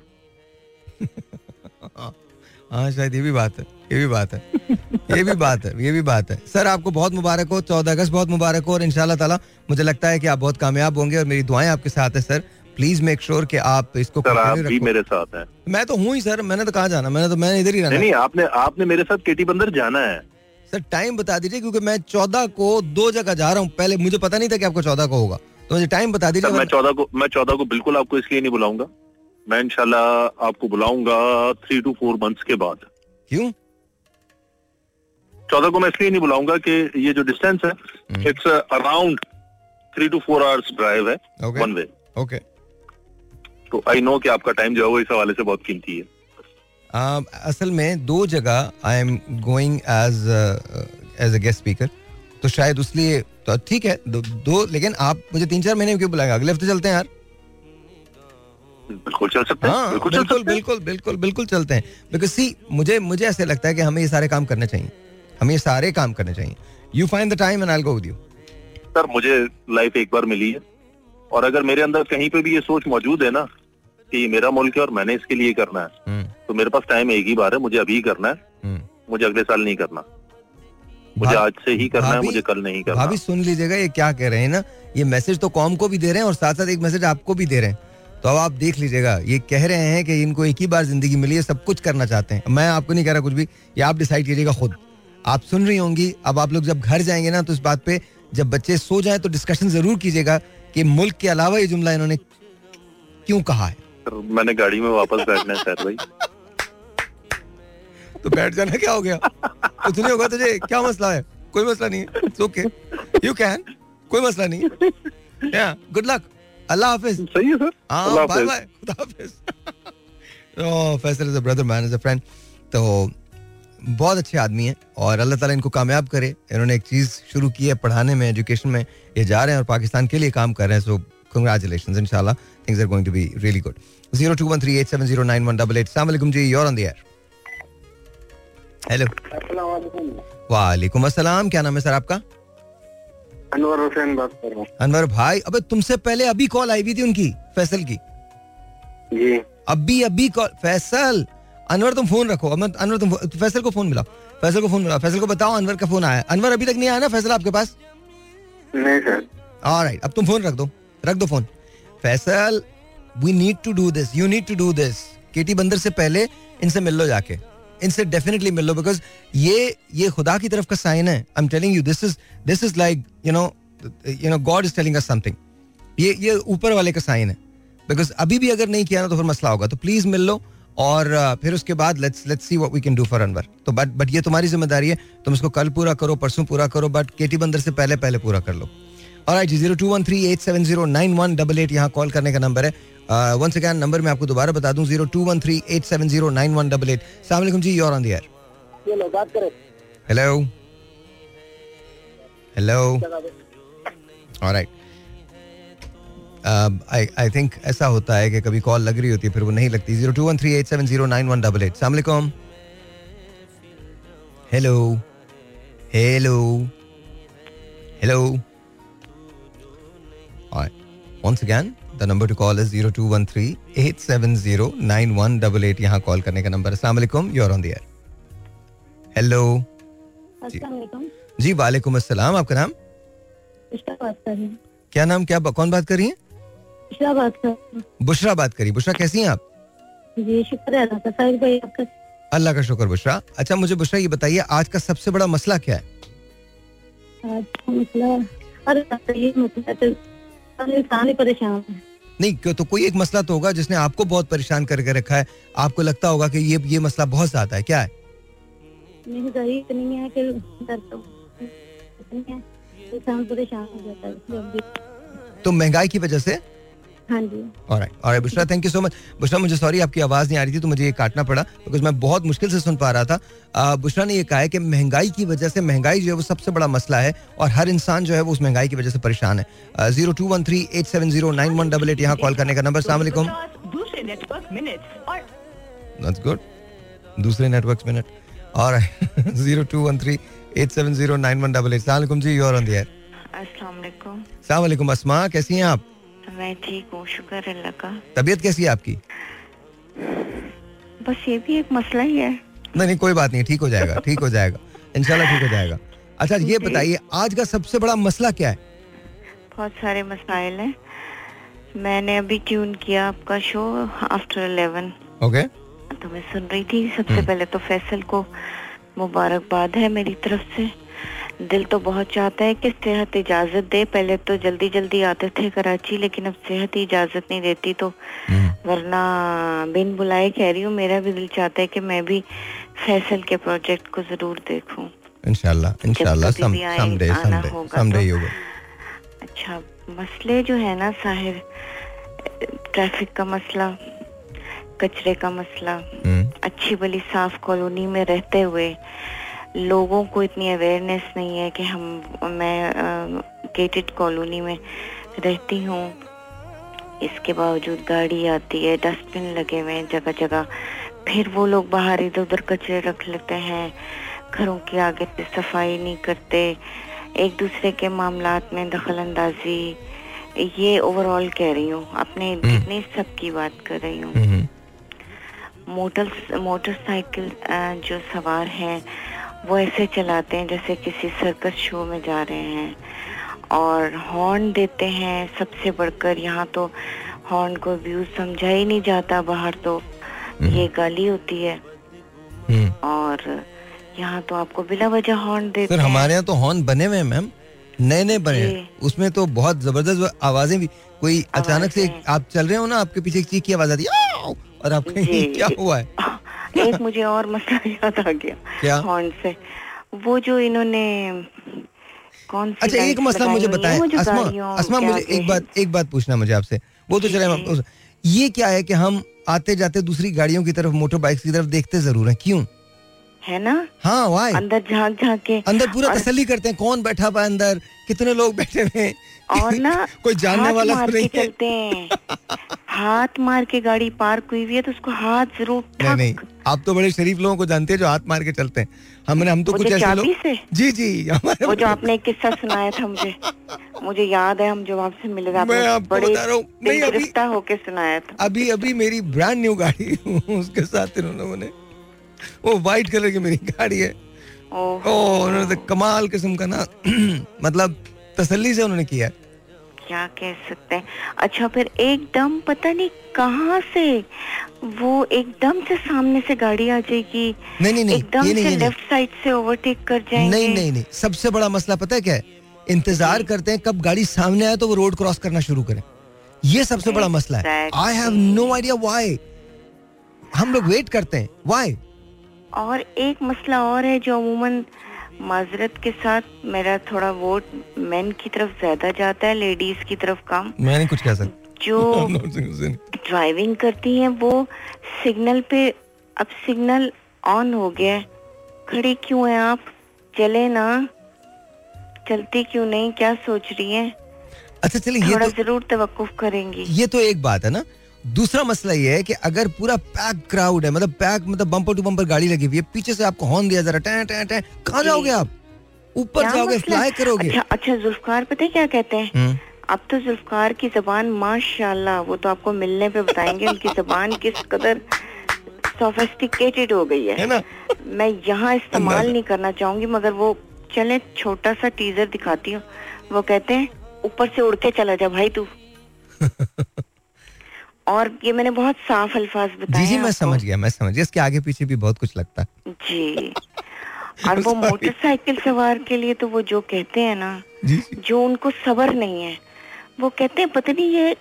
हाँ शायद ये भी बात है। ये भी बात है। ये भी बात है ये भी बात है। सर आपको बहुत मुबारक हो चौदह अगस्त बहुत मुबारक हो और इनशाला ताला मुझे लगता है कि आप बहुत कामयाब होंगे और मेरी दुआएँ आपके साथ है सर। प्लीज़ मेक श्योर कि आप इसको सर आप भी मेरे साथ हैं। मैं तो हूँ ही सर। मैंने तो कहा जाना? मैंने तो मैंने इधर ही रहना नहीं आपने आपने मेरे साथ केटी बंदर जाना है। सर टाइम बता दीजिए क्योंकि मैं चौदह को दो जगह जा रहा हूँ। पहले मुझे पता नहीं था कि आपको चौदह को होगा। तो मुझे टाइम बता दीजिए मैं चौदह को मैं चौदह को बिल्कुल आपको इसलिए नहीं बुलाऊँगा। मैं इनशाला आपको बुलाऊँगा थ्री टू फोर मंथ्स के बाद। क्यों? चौदह को मैं इसलिए नहीं बुलाऊँगा कि ये जो डिस्टेंस है it's around three two four hours drive है वन वे ओके तो आई नो कि आपका टाइम जो है वो इस हवाले से बहुत कीमती है। Uh, असल में दो जगह I am going as as a guest speaker तो शायद उसलिए तो ठीक है दो, दो लेकिन आप मुझे तीन चार महीने क्यों बुलाएँगे? अगले हफ़्ते चलते हैं यार। बिल्कुल चल सकते हैं हाँ, बिल्कुल बिल्कुल बिल्कुल बिल्कुल बिल्कुल चलते हैं। बिकॉज़ सी मुझे मुझे ऐसे लगता है कि हमें ये सारे काम करने चाहिए। हमें ये सारे काम करने चाहिए। You find the time and I go with you sir मुझे लाइफ एक बार मिली है। और अगर मेरे अंदर कहीं पे भी ये सोच मौजूद है ना कि मेरा मुल्क है और मैंने इसके लिए करना है हम्म। तो मेरे पास टाइम एक ही बार है मुझे अभी ही करना है। हम्म। मुझे अगले साल नहीं करना। मुझे आज से ही करना है मुझे कल नहीं करना। भाभी सुन लीजिएगा ये क्या कह रहे हैं ना ये मैसेज तो कॉम को भी दे रहे हैं और साथ साथ एक मैसेज आपको भी दे रहे हैं। तो अब आप देख लीजिएगा ये कह रहे हैं कि इनको एक ही बार ज़िंदगी मिली है सब कुछ करना चाहते हैं। मैं आपको नहीं कह रहा कुछ भी ये आप डिसाइड कीजिएगा खुद। आप सुन रही होंगी। अब आप लोग जब घर जाएँगे ना तो इस बात पे जब बच्चे सो जाए तो डिस्कशन ज़रूर कीजिएगा कि मुल्क के अलावा ये जुमला इन्होंने क्यों कहा है। मैंने गाड़ी में वापस बैठना है सर भाई। तो बैठ जाना क्या हो गया? कुछ नहीं होगा तुझे। क्या मसला है? कोई मसला नहीं है। ओके यू कैन कोई मसला नहीं या गुड लक अल्लाह हाफिज। सही है सर। हाँ बाय बाय खुदा हाफिज। ओह Faisal is a brother man is a friend तो बहुत अच्छे आदमी हैं और अल्लाह ताला इनको कामयाब करे। इन्होंने एक चीज़ शुरू की है पढ़ाने में एजुकेशन में। ये जा रहे हैं और पाकिस्तान के लिए काम कर रहे हैं सो कंग्रेचुलेशन इंशाल्लाह things are going to be really good zero two one three eight seven zero nine one double eight सलाम जी you're on the air hello वालेकुम अस्सलाम क्या नाम है सर आपका? अनवर हुसैन बात कर रहा हूँ। अनवर भाई अबे तुमसे पहले अभी कॉल आई हुई थी उनकी फैसल की। जी। अभी अभी कॉल फैसल अनवर तुम फ़ोन रखो। अनवर तुम फैसल को फ़ोन मिलाओ फैसल को फ़ोन मिलाओ फैसल को बताओ अनवर का फ़ोन आया। अनवर अभी तक नहीं आया ना फैसल आपके पास? नहीं सर। ऑलराइट अब तुम फ़ोन रख दो। रख दो phone. Faisal we need to do this you need to do this Keti Bandar से पहले इनसे मिल लो जाके। इनसे डेफिनेटली मिल लो बिकॉज़ ये ये खुदा की तरफ़ का साइन है। I am telling you this is this is like you know you know God is telling us something ये ये ऊपर वाले का साइन है। बिकॉज़ अभी भी अगर नहीं किया ना तो फिर मसला होगा। तो प्लीज़ मिल लो। और फिर उसके बाद let's let's see what we can do for Anwar तो बट बट ये तुम्हारी ज़िम्मेदारी है तुम इसको कल पूरा करो परसों पूरा करो बट केटी बंदर से पहले पहले पूरा कर लो। और जी zero two one three eight seven zero nine one double eight यहाँ कॉल करने का नंबर है। वन सेकेंड नंबर मैं आपको दोबारा बता दूँ zero two one three eight seven zero nine one double eight सलाम जी you're on the hello hello alright I think ऐसा होता है कि कभी कॉल लग रही होती है फिर वो नहीं लगती। Zero two one three eight seven zero nine one double eight सलामकुम hello hello hello once again the number to call is 0213-870-9188 यहाँ कॉल करने का नंबर वालेकुम you are on the air hello जी। वालेकुम अस्सलाम। आपका नाम? क्या नाम क्या कौन बात कर रही हैं? बुशरा बात कर बुशरा बात करी बुशरा कैसी हैं आप? जी शुक्र है भाई आपका अल्लाह का शुक्र बुशरा। अच्छा मुझे बुशरा ये बताइए आज का सबसे बड़ा मसला क्या है? आज का मसला अरे ये मसला तो परेशान नहीं क्यों? तो कोई एक मसला तो होगा जिसने आपको बहुत परेशान करके रखा है। आपको लगता होगा कि ये ये मसला बहुत ज़्यादा है क्या है? है कि इंसान हो है तो महँगाई की वजह से? हाँ जी। और Bushra thank you so much Bushra मुझे सॉरी आपकी आवाज़ नहीं आ रही थी तो मुझे ये काटना पड़ा बिकॉज़ मैं बहुत मुश्किल से सुन पा रहा था। बुशरा ने ये कहा है कि महँगाई की वजह से महँगाई जो है वो सबसे बड़ा मसला है और हर इंसान जो है वो उस महँगाई की वजह से परेशान है। Zero two one three eight seven zero nine one double eight यहाँ कॉल करने का नंबर। सलामकुम गुड दूसरे नेटवर्क मिनट और zero two one three eight seven zero nine one double eight सलामकुम जी यूर ऑन दी अस्सलाम अस्मा कैसी हैं आप? मैं ठीक हूँ शुक्र अल्लाह का। तबीयत कैसी है आपकी? बस ये भी एक मसला ही है। नहीं नहीं कोई बात नहीं ठीक हो जाएगा ठीक हो जाएगा इंशाल्लाह ठीक हो जाएगा। अच्छा ये बताइए आज का सबसे बड़ा मसला क्या है? बहुत सारे मसाइल हैं। मैंने अभी ट्यून किया आपका शो आफ्टर इलेवन। ओके। तो मैं सुन रही थी सबसे हम्म। पहले तो फैसल को मुबारकबाद है मेरी तरफ़ से। दिल तो बहुत चाहता है कि सेहत इजाज़त दे पहले तो जल्दी जल्दी आते थे कराची लेकिन अब सेहत ही इजाज़त नहीं देती तो हम्म। वरना बिन बुलाए कह रही हूँ मेरा भी दिल चाहता है कि मैं भी फैसल के प्रोजेक्ट को ज़रूर देखूँ होगा अच्छा मसले जो है ना साहिर ट्रैफ़िक का मसला कचरे का मसला हम्म। अच्छी भली साफ़ कॉलोनी में रहते हुए लोगों को इतनी अवेयरनेस नहीं है कि हम मैं गेटेड कॉलोनी में रहती हूँ। इसके बावजूद गाड़ी आती है डस्टबिन लगे हुए हैं जगह जगह फिर वो लोग बाहर इधर उधर कचरे रख लेते हैं। घरों के आगे सफ़ाई नहीं करते। एक दूसरे के मामला में दखल अंदाजी ये ओवरऑल कह रही हूँ। अपने जितनी हम्म। सब की बात कर रही हूँ। हम्म। मोटर मोटरसाइकिल जो सवार हैं वो ऐसे चलाते हैं जैसे किसी सर्कस शो में जा रहे हैं। और हॉर्न देते हैं सबसे बढ़कर। यहाँ तो हॉर्न को व्यूज़ समझा ही नहीं जाता बाहर तो। हम्म। ये गाली होती है। हम्म। और यहाँ तो आपको बिना वजह हॉर्न देते हैं। हमारे यहाँ तो हॉर्न बने हुए मैम नए नए बने उसमें तो बहुत ज़बरदस्त आवाज़ें भी कोई अचानक से आप चल रहे हो ना आपके पीछे एक चीख की आवाज़ आती है और आप क्या हुआ है? एक मुझे और मसला याद आ गया क्या? हॉर्न से। वो जो इन्होंने कौन सी अच्छा एक मसला मुझे बताएँ। असमा असमा मुझे एक बात एक बात पूछना मुझे आपसे। वो तो चले ये क्या है कि हम आते जाते दूसरी गाड़ियों की तरफ़ मोटर बाइक की तरफ़ देखते ज़रूर हैं। क्यों? है ना? हाँ वाई अंदर झाँक झाँक के अंदर पूरा तसल्ली करते हैं कौन बैठा हुआ अंदर? कितने लोग बैठे हुए और ना कोई जानने वाला मार के चलते हैं। हाथ मार के गाड़ी पार्क हुई हुई है तो उसको हाथ ज़रूर नहीं नहीं आप तो बड़े शरीफ लोगों को जानते हैं जो हाथ मार के चलते हैं। हमने हम तो कुछ ऐसे लोग से? जी जी हमारे वो जो आपने एक किस्सा सुनाया था मुझे। मुझे याद है हम जब आपसे मिले थे मैं आपको बड़े बता रहा हूँ। होके सुनाया था। अभी अभी मेरी ब्रांड न्यू गाड़ी उसके साथ इन्होंने वो व्हाइट कलर की मेरी गाड़ी है। ओ उन्होंने तो कमाल किस्म का ना मतलब तसल्ली से उन्होंने किया। क्या कह सकते हैं? अच्छा फिर एकदम पता नहीं कहाँ से वो एकदम से सामने से गाड़ी आ जाएगी। नहीं नहीं नहीं एकदम से नहीं, लेफ़्ट साइड से ओवरटेक कर जाएँगे। नहीं नहीं नहीं सबसे बड़ा मसला पता है क्या है? इंतज़ार करते हैं कब गाड़ी सामने आए तो वो रोड क्रॉस करना शुरू करें। ये सबसे बड़ा मसला है। I have no idea why हम लोग वेट करते हैं। वाई और एक मसला और है जो अमूमन माजरत के साथ मेरा थोड़ा वोट मैन की तरफ़ ज़्यादा जाता है लेडीज़ की तरफ़ कम। मैं नहीं कुछ कह सकता। जो ड्राइविंग करती हैं वो सिग्नल पे अब सिग्नल ऑन हो गया खड़े क्यों हैं आप? चले ना। चलती क्यों नहीं? क्या सोच रही हैं? अच्छा चलिए ये तो, ज़रूर तवक्कुफ करेंगी। ये तो एक बात है ना दूसरा मसला ये है कि अगर पूरा पैक क्राउड है मतलब पैक मतलब बम्पर टू बम्पर गाड़ी लगी हुई है पीछे से आपको हॉर्न दिया जरा टैं टैं टैं कहाँ जाओगे आप? ऊपर जाओगे फ्लाई करोगे। अच्छा अच्छा जुल्फकार पता है क्या कहते हैं? हम्म। अब तो जुल्फकार की जबान माशाल्लाह वो तो आपको मिलने पे बताएँगे उनकी जबान किस कदर सोफेस्टिकेटेड हो गई है, है ना? मैं यहाँ इस्तेमाल नहीं करना चाहूँगी मगर वो चले छोटा सा टीजर दिखाती हूँ। वो कहते हैं ऊपर से उड़ के चला जा भाई तू। और ये मैंने बहुत साफ़ अल्फाज बताए जी जी मैं समझ गया मैं समझ गया। इसके आगे पीछे भी बहुत कुछ लगता है। जी। और वो मोटरसाइकिल सवार के लिए तो वो जो कहते हैं ना जी जो। उनको सबर नहीं है वो कहते हैं पता नहीं ये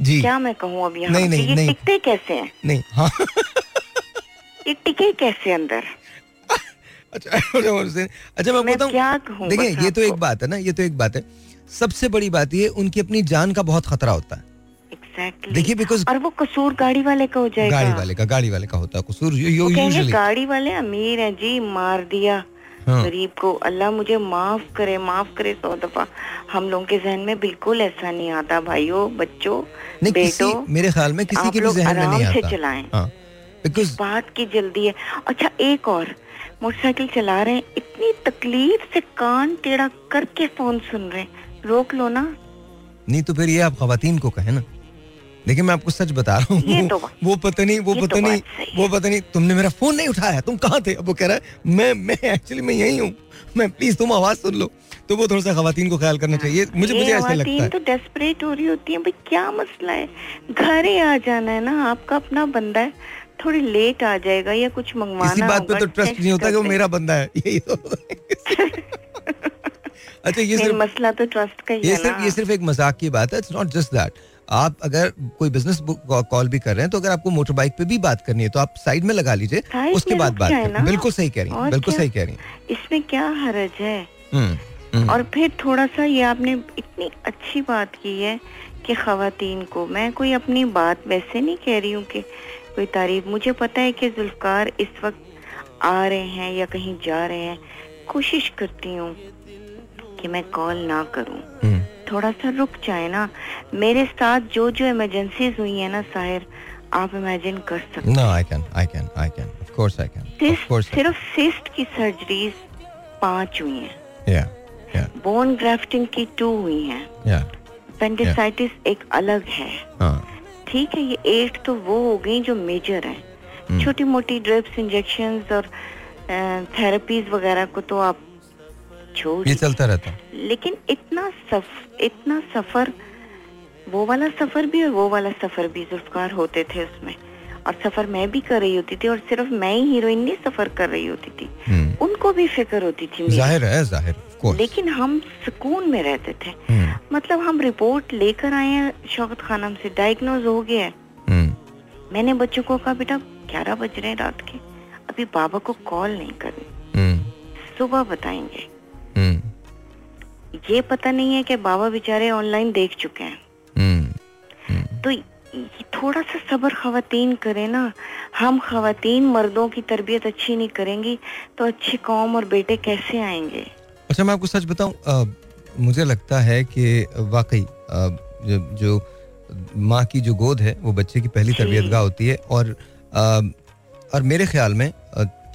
जी। क्या मैं कहूँ अब यहाँ नहीं, नहीं, ये नहीं, टिकते कैसे हैं? नहीं हाँ। ये टिके कैसे अंदर? अच्छा अच्छा मैं बताऊँ क्या कहूँ देखिए ये तो एक बात है ना ये तो एक बात है। सबसे बड़ी बात ये उनकी अपनी जान का बहुत खतरा होता है। Exactly. देखिए बिकॉज़ और वो कसूर गाड़ी वाले का हो जाएगा। गाड़ी वाले का गाड़ी वाले का होता है कसूर। गाड़ी वाले अमीर हैं जी मार दिया। हाँ. गरीब को अल्लाह मुझे माफ़ करे माफ़ करे सौ दफ़ा। हम लोगों के जहन में बिल्कुल ऐसा नहीं आता भाइयों बच्चों बेटो मेरे ख्याल में किसी के भी जहन में नहीं आता से चलाएँ। हाँ. बात की जल्दी है। अच्छा एक और। मोटरसाइकिल चला रहे हैं इतनी तकलीफ़ से कान टेढ़ा करके फ़ोन सुन रहे हैं। रोक लो ना। नहीं तो फिर ये आप खातन को कहे ना। देखिए मैं आपको सच बता रहा हूँ तो वो पता नहीं वो पता तो नहीं वो पता नहीं तुमने मेरा फ़ोन नहीं उठाया तुम कहाँ थे? अब वो कह रहा है मैं मैं एक्चुअली मैं यही हूँ मैं प्लीज़ तुम आवाज़ सुन लो। तो वो थोड़ा सा खातन को ख्याल करना चाहिए मुझे मुझे ऐसा लगता है। तो डेस्परेट हो रही होती है भाई क्या मसला है? घर ही आ जाना है ना आपका अपना बंदा है थोड़ी लेट आ जाएगा या कुछ मंगवाना इसी बात पे तो ट्रस्ट नहीं होता कि वो मेरा बंदा है यही तो अच्छा ये सिर्फ़ मसला तो ट्रस्ट का ही ये सिर्फ़ ये सिर्फ़ एक मज़ाक की बात है इट्स नॉट जस्ट दैट आप अगर कोई बिज़नेस कॉल भी कर रहे हैं तो अगर आपको मोटर बाइक पे भी बात करनी है तो आप साइड में लगा लीजिए उसके बाद बात करें बिल्कुल सही कह रही हैं बिल्कुल सही कह रही हैं। इसमें क्या हरज है? हम्म, हम्म। और फिर थोड़ा सा ये आपने इतनी अच्छी बात की है कि खातन को मैं कोई अपनी बात वैसे नहीं कह रही हूँ कि कोई तारीफ़। मुझे पता है कि जुल्फकार इस वक्त आ रहे हैं या कहीं जा रहे हैं। कोशिश करती हूँ कि मैं कॉल ना करूँ। हम्म। थोड़ा सा रुक जाए ना मेरे साथ जो जो इमरजेंसीज हुई है ना साहिर आप इमेजिन कर सकते I can, I can. Of course I can. Of course सिर्फ़ सिस्ट की सर्जरीज पाँच हुई हैं yeah. बोन ग्राफ्टिंग की टू हुई हैं पेंडिसाइटिस एक अलग है हाँ. ठीक है ये एट तो वो हो गई जो मेजर है. छोटी मोटी ड्रिप्स इंजेक्शन और थेरेपीज वगैरह को तो आप छोड़ ये चलता रहता। लेकिन इतना सफ इतना सफ़र वो वाला सफ़र भी और वो वाला सफ़र भी जुल्फकार होते थे उसमें। और सफ़र मैं भी कर रही होती थी और सिर्फ़ मैं ही हीरोइन नहीं सफ़र कर रही होती थी। हम्म। उनको भी फ़िक्र होती थी ज़ाहिर है ज़ाहिर लेकिन हम सुकून में रहते थे। हम्म। मतलब हम रिपोर्ट लेकर आए हैं शौकत खानम से डायग्नोज हो गया है। हम्म। मैंने बच्चों को कहा बेटा ग्यारह बज रहे रात के। अभी बाबा को कॉल नहीं करनी। सुबह बताएँगे। ये पता नहीं है कि बाबा बेचारे ऑनलाइन देख चुके हैं। हम्म, हम्म। तो थोड़ा सा सब्र खातन करें ना। हम खातन मर्दों की तरबियत अच्छी नहीं करेंगी तो अच्छी कौम और बेटे कैसे आएँगे? अच्छा मैं आपको सच बताऊँ मुझे लगता है कि वाकई जो, जो माँ की जो गोद है वो बच्चे की पहली तरबियत गाह होती है और आ, और मेरे ख्याल में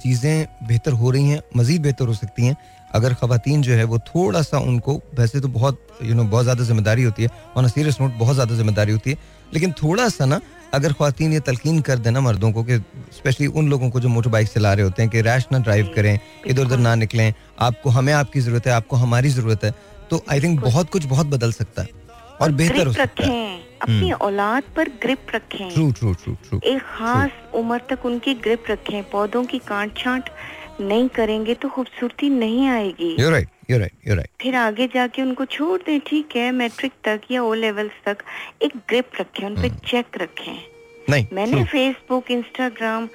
चीज़ें बेहतर हो रही हैं मज़ीद बेहतर हो सकती हैं। अगर खातन जो है वो थोड़ा सा उनको वैसे तो बहुत यू नो बहुत ज़्यादा ज़िम्मेदारी होती है ऑन सीरियस नोट बहुत ज़्यादा ज़िम्मेदारी होती है। लेकिन थोड़ा सा ना अगर खातन ये तलकिन कर देना मर्दों को कि स्पेशली उन लोगों को जो मोटर बाइक चला रहे होते हैं कि रैश ना ड्राइव करें इधर उधर ना निकलें आपको हमें आपकी ज़रूरत है आपको हमारी ज़रूरत है तो आई थिंक बहुत कुछ बहुत बदल सकता है और बेहतर हो सकता है। अपनी हम्म। औलाद पर ग्रिप रखें। ट्रू ट्रू ट्रू ट्रू एक खास उम्र तक उनकी ग्रिप रखें पौधों की काट छांट नहीं करेंगे तो खूबसूरती नहीं आएगी। You're right, you're right, you're right. फिर आगे जाके उनको छोड़ दें ठीक है मैट्रिक तक या ओ लेवल्स तक एक ग्रिप रखें उन पे चेक हम्म। रखें। नहीं मैंने फेसबुक इंस्टाग्राम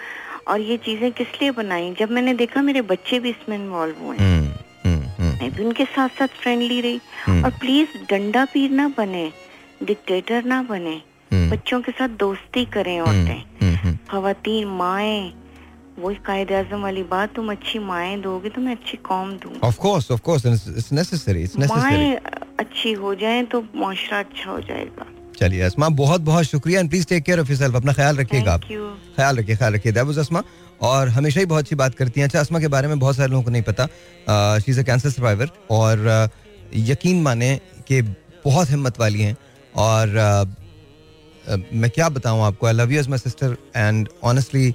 और ये चीज़ें किस लिए बनाई? जब मैंने देखा मेरे बच्चे भी इसमें इन्वॉल्व हुए हम्म, मैं भी उनके साथ साथ फ्रेंडली रही और प्लीज़ डंडा पीर ना बने डिक्टेटर ना बने। बच्चों के साथ दोस्ती करें औरतें। खातन माए वही कायदे आज़म वाली बात तुम अच्छी माएँ दोगे तो मैं अच्छी कौम दूँ of course of course it's necessary it's necessary अच्छी हो जाए तो माशरा अच्छा हो जाएगा। चलिए असमा बहुत बहुत शुक्रिया and please take care of yourself अपना ख्याल रखिएगा आप। ख्याल रखिए ख्याल रखिए दैट असमा और हमेशा ही बहुत अच्छी बात करती हैं। अच्छा असमा के बारे में बहुत सारे लोगों को नहीं पता she is a cancer survivor और यकीन माने कि बहुत हिम्मत वाली हैं और मैं क्या बताऊँ आपको I love you as my sister and honestly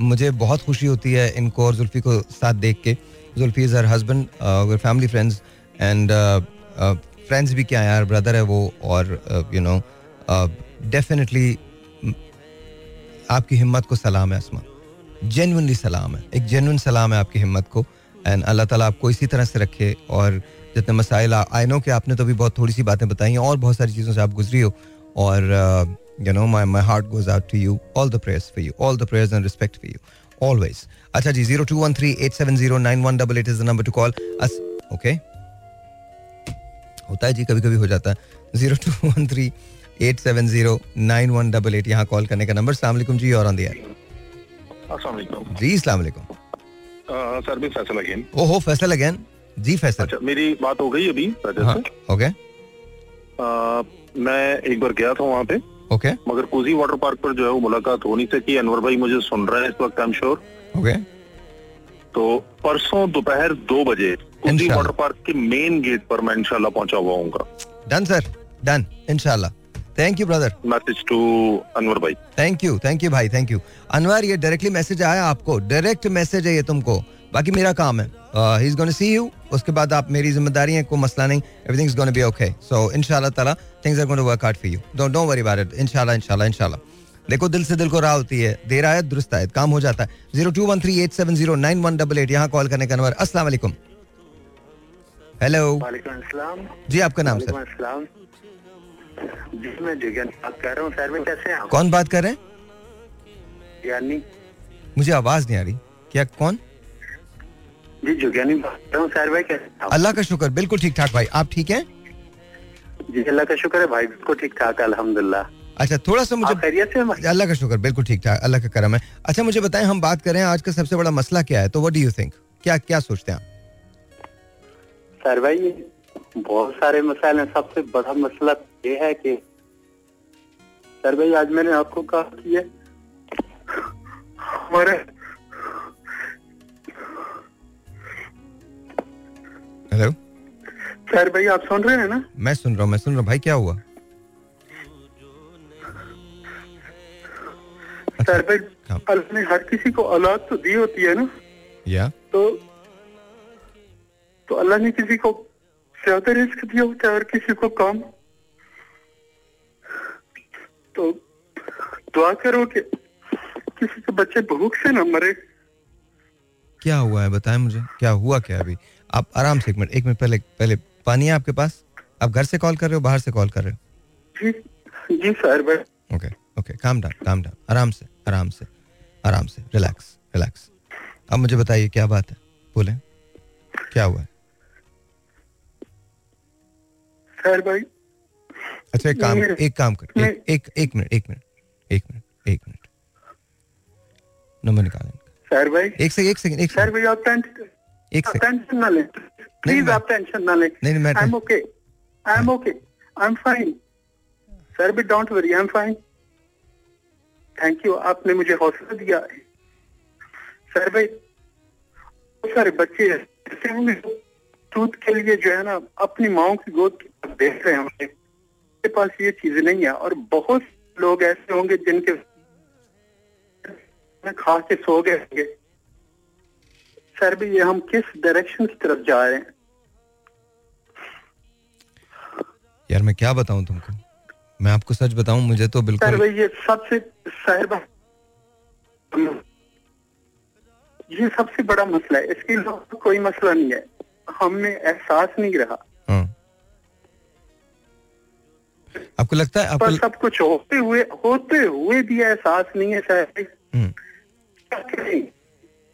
मुझे बहुत खुशी होती है इनको और जुल्फी को साथ देख के। Zulfi is her husband family friends and friends भी क्या यार ब्रदर है वो और यू नो डेफिनेटली आपकी हिम्मत को सलाम है असमा। जेनुनली सलाम है। एक जेनुन सलाम है आपकी हिम्मत को एंड अल्लाह ताला आपको इसी तरह से रखे और जितने मसाइल आई नो कि आपने तो भी बहुत थोड़ी सी बातें बताई हैं और बहुत सारी चीज़ों से आप गुजरी हो और uh, you know my my heart goes out to you. All the prayers for you. All the prayers and respect for you. Always. अच्छा जी zero two one three eight seven zero nine one double eight is the number to call us okay होता है जी कभी कभी हो जाता है। Zero two one three eight seven zero nine one double eight यहाँ कॉल करने का नंबर सलाम जी और ऑन दिया जी सलाम सर भी फैसल अगेन ओहो फैसल अगेन जी फैसल। अच्छा मेरी बात हो गई अभी हाँ, ओके मैं एक बार गया था वहाँ पे। Okay okay. मगर कुजी वाटर पार्क पर जो है वो मुलाकात हो नहीं सकी। अनवर भाई मुझे सुन रहे हैं इस वक्त आई एम श्योर ओके तो परसों दोपहर दो बजे कुजी वाटर पार्क के मेन गेट पर मैं इंशाल्लाह पहुँचा हुआ हूँ डन सर डन इंशाल्लाह। Thank you brother message to Anwar भाई थैंक यू थैंक यू भाई थैंक यू अनवर ये डायरेक्टली मैसेज आया आपको। डायरेक्ट मैसेज है ये तुमको। बाकी मेरा काम है। He is gonna see you उसके बाद आप मेरी ज़िम्मेदारी है कोई मसला नहीं। Everything is gonna be okay so इंशाल्लाह ताला things are gonna work out for you don't don't worry about it इंशाल्लाह इंशाल्लाह इंशाल्लाह देखो दिल से दिल को राह होती है। देर आयत दुरुस्त आयत काम हो जाता है। Zero two one three eight seven zero nine one double eight यहाँ कॉल करने का नंबर अस्सलाम वालेकुम। हेलो जी आपका नाम सर। जी मैं जुगन बात कर रहा हूँ। सर में कैसे हैं कौन बात कर रहे हैं? यानी मुझे आवाज़ नहीं आ रही। क्या कौन? जी जुगियानी बात रहा हूँ सर भाई कैसे अल्लाह का शुक्र बिल्कुल ठीक ठाक भाई। आप ठीक है? जी अल्लाह का शुक्र है भाई बिल्कुल ठीक ठाक अल्हम्दुलिल्लाह। अच्छा थोड़ा सा मुझे अल्लाह का शुक्र बिल्कुल ठीक ठाक अल्लाह का करम है। अच्छा मुझे बताएँ हम बात करें आज का सबसे बड़ा मसला क्या है? तो व्हाट डू यू थिंक क्या क्या सोचते हैं सर भाई बहुत सारे मसाइल हैं। सबसे बड़ा मसला ये है कि सर भाई आज मैंने आपको कहा कि हमारे हेलो सर भाई आप सुन रहे हैं ना? मैं सुन रहा हूँ मैं सुन रहा हूँ। भाई क्या हुआ? अच्छा, सर भाई हाँ। अल्लाह ने हर किसी को औलाद तो दी होती है ना? या। तो तो अल्लाह ने किसी को ज़्यादा रिस्क दिया होता है और किसी को कम? तो दुआ करो कि किसी के बच्चे भूख से ना मरे। क्या हुआ है? बताएँ मुझे। क्या हुआ क्या अभी? आप आराम से एक मिनट एक मिनट पहले पहले पानी है आपके पास? आप घर से कॉल कर रहे हो बाहर से कॉल कर रहे हो? जी जी सर ओके ओके काम डाउन काम डाउन आराम से आराम से आराम से रिलैक्स रिलैक्स अब मुझे बताइए क्या बात है? बोले। क्या हुआ? है खैर भाई। अच्छा एक काम एक काम कर एक एक एक मिनट एक मिनट एक मिनट एक मिनट। नंबर निकालें सर भाई। एक सेकंड एक सेकंड एक सर भाई आप एक सेकंड टेंशन ना लें। प्लीज़ आप टेंशन ना लें। नहीं मैं I am okay I am okay I am fine sir भी don't worry I am fine thank you आपने मुझे हौसला दिया। सर भाई बहुत सारे बच्चे ऐसे होंगे दूध के लिए जो है ना अपनी माओ की गोद देख रहे होंगे के पास ये चीज़ नहीं है और बहुत लोग ऐसे होंगे जिनके खा के सो गए होंगे। सर भी ये हम किस डायरेक्शन की तरफ़ जा रहे हैं यार मैं क्या बताऊँ तुमको मैं आपको सच बताऊँ मुझे तो बिल्कुल सर भाई ये सबसे सर ये सबसे बड़ा मसला है इसके अलावा कोई मसला नहीं है हमें एहसास नहीं रहा हाँ। आपको लगता है आपको... पर सब कुछ होते हुए होते हुए भी एहसास नहीं है सर। हम्म।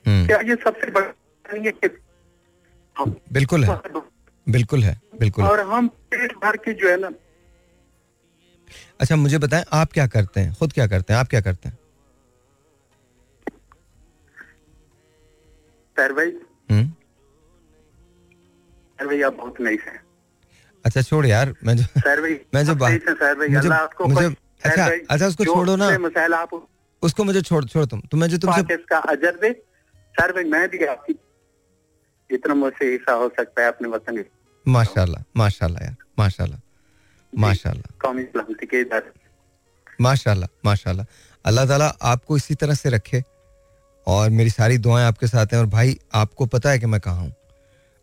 क्या ये सबसे बड़ा नहीं है कि बिल्कुल है। बिल्कुल है बिल्कुल। और हम पेट भर के जो है ना। अच्छा मुझे बताएँ आप क्या करते हैं? खुद क्या करते हैं? आप क्या करते हैं? सर भाई। हम्म। सर भाई आप बहुत नाइस हैं। अच्छा छोड़ यार मैं जो सर भाई मैं जो बात सर भाई मुझे, आपको मुझे अच्छा अच्छा उसको छोड़ो ना। मसाइल आप उसको मुझे छोड़ छोड़ तुम। तो मैं जो तुमसे इसका अजर दे। सर भाई मैं भी आपकी जितना मुझसे हिस्सा हो सकता है अपने वतन माशाल्लाह माशाल्लाह यार माशाल्लाह माशाल्लाह। कौमी सलामती के माशाल्लाह माशाल्लाह। अल्लाह ताला आपको इसी तरह से रखे और मेरी सारी दुआएँ आपके साथ हैं और भाई आपको पता है कि मैं कहा हूँ।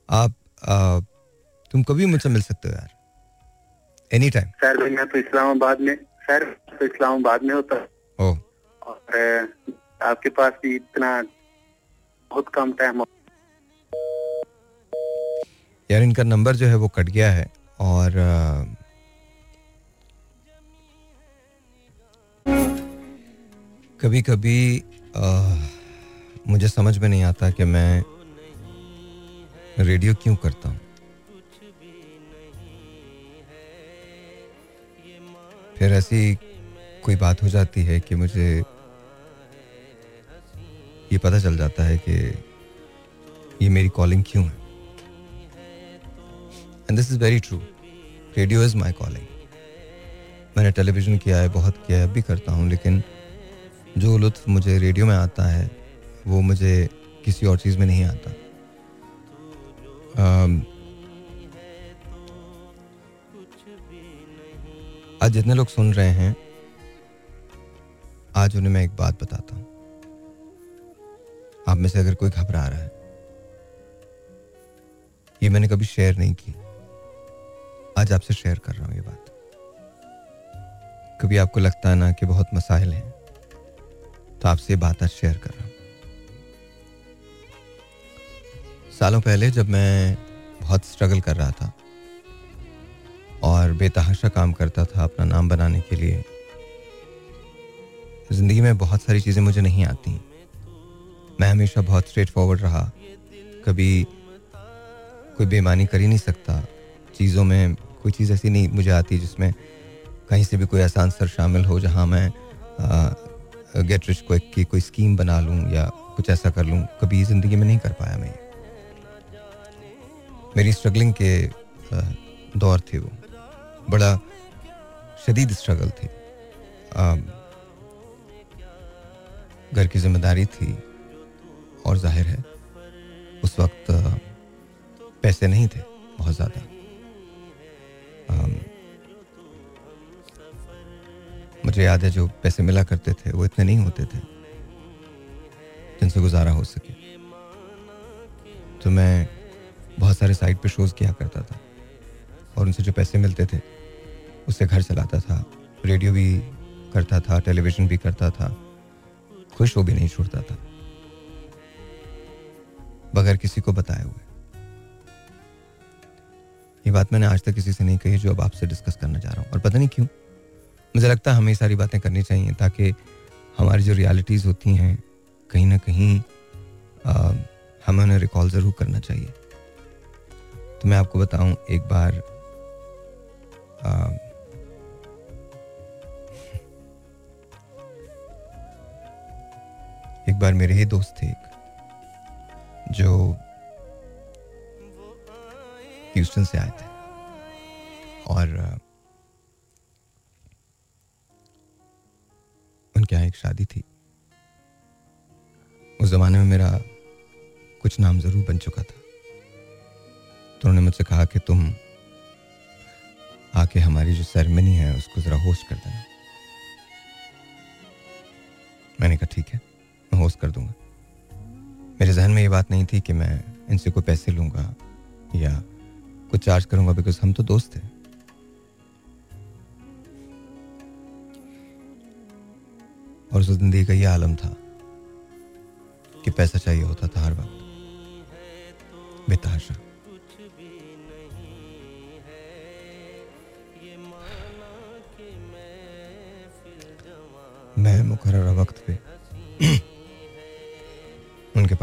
आप आ, तुम कभी मुझसे मिल सकते हो यार। एनी टाइम सर भाई मैं तो इस्लामाबाद में सर तो इस्लामाबाद में होता ओ और आपके पास भी इतना बहुत कम टाइम यार, इनका नंबर जो है वो कट गया है और कभी कभी मुझे समझ में नहीं आता कि मैं रेडियो क्यों करता हूँ। फिर ऐसी कोई बात हो जाती है कि मुझे ये पता चल जाता है कि ये मेरी कॉलिंग क्यों है? And this is very true radio is my calling मैंने टेलीविज़न किया है बहुत किया है अभी करता हूँ लेकिन जो लुत्फ मुझे रेडियो में आता है वो मुझे किसी और चीज़ में नहीं आता। Um, आज जितने लोग सुन रहे हैं आज उन्हें मैं एक बात बताता हूँ। आप में से अगर कोई घबरा रहा है, ये मैंने कभी शेयर नहीं की। आज आपसे शेयर कर रहा हूँ ये बात। कभी आपको लगता है ना कि बहुत मसाइल हैं तो आपसे बात आज शेयर कर रहा हूँ। सालों पहले जब मैं बहुत स्ट्रगल कर रहा था और बेतहाशा काम करता था अपना नाम बनाने के लिए, ज़िंदगी में बहुत सारी चीज़ें मुझे नहीं आती। मैं हमेशा बहुत स्ट्रेट फॉरवर्ड रहा। कभी कोई बेमानी कर ही नहीं सकता। चीज़ों में कोई चीज़ ऐसी नहीं मुझे आती जिसमें कहीं से भी कोई ऐसा आंसर शामिल हो, जहाँ मैं गेट रिच को की कोई स्कीम बना लूँ या कुछ ऐसा कर लूँ। कभी ज़िंदगी में नहीं कर पाया मैं। मेरी स्ट्रगलिंग के दौर थे वो। बड़ा शदीद स्ट्रगल थे। घर की ज़िम्मेदारी थी। और ज़ाहिर है, उस वक्त पैसे नहीं थे, बहुत ज़्यादा। मुझे याद है जो पैसे मिला करते थे, वो इतने नहीं होते थे, जिनसे गुजारा हो सके। तो मैं बहुत सारे साइट पे शोज़ किया करता था, और उनसे जो पैसे मिलते थे उससे घर चलाता था, रेडियो भी करता था, टेलीविज़न भी करता था खुश हो भी नहीं छोड़ता था। बगैर किसी को बताए हुए। ये बात मैंने आज तक किसी से नहीं कही जो अब आपसे डिस्कस करना चाह रहा हूँ। और पता नहीं क्यों? मुझे लगता है हमें सारी बातें करनी चाहिए ताकि हमारी जो रियलिटीज़ होती हैं कहीं ना कहीं आ, हमें उन्हें रिकॉल ज़रूर करना चाहिए। तो मैं आपको बताऊँ एक बार आ, एक बार मेरे ही दोस्त थे एक। जो ह्यूस्टन से आए थे। और उनके यहाँ एक शादी थी। उस जमाने में मेरा कुछ नाम ज़रूर बन चुका था। तो उन्होंने मुझसे कहा कि तुम आके हमारी जो सेरेमनी है, उसको ज़रा होस्ट कर देना। मैंने कहा, ठीक है, मैं होस्ट कर दूँगा। मेरे जहन में ये बात नहीं थी कि मैं इनसे कोई पैसे लूँगा या कुछ चार्ज करूँगा बिकॉज़ हम तो दोस्त थे और उस ज़िंदगी का ये आलम था कि पैसा चाहिए होता था हर वक्त। बेतहाशा मैं मुकर वक्त पे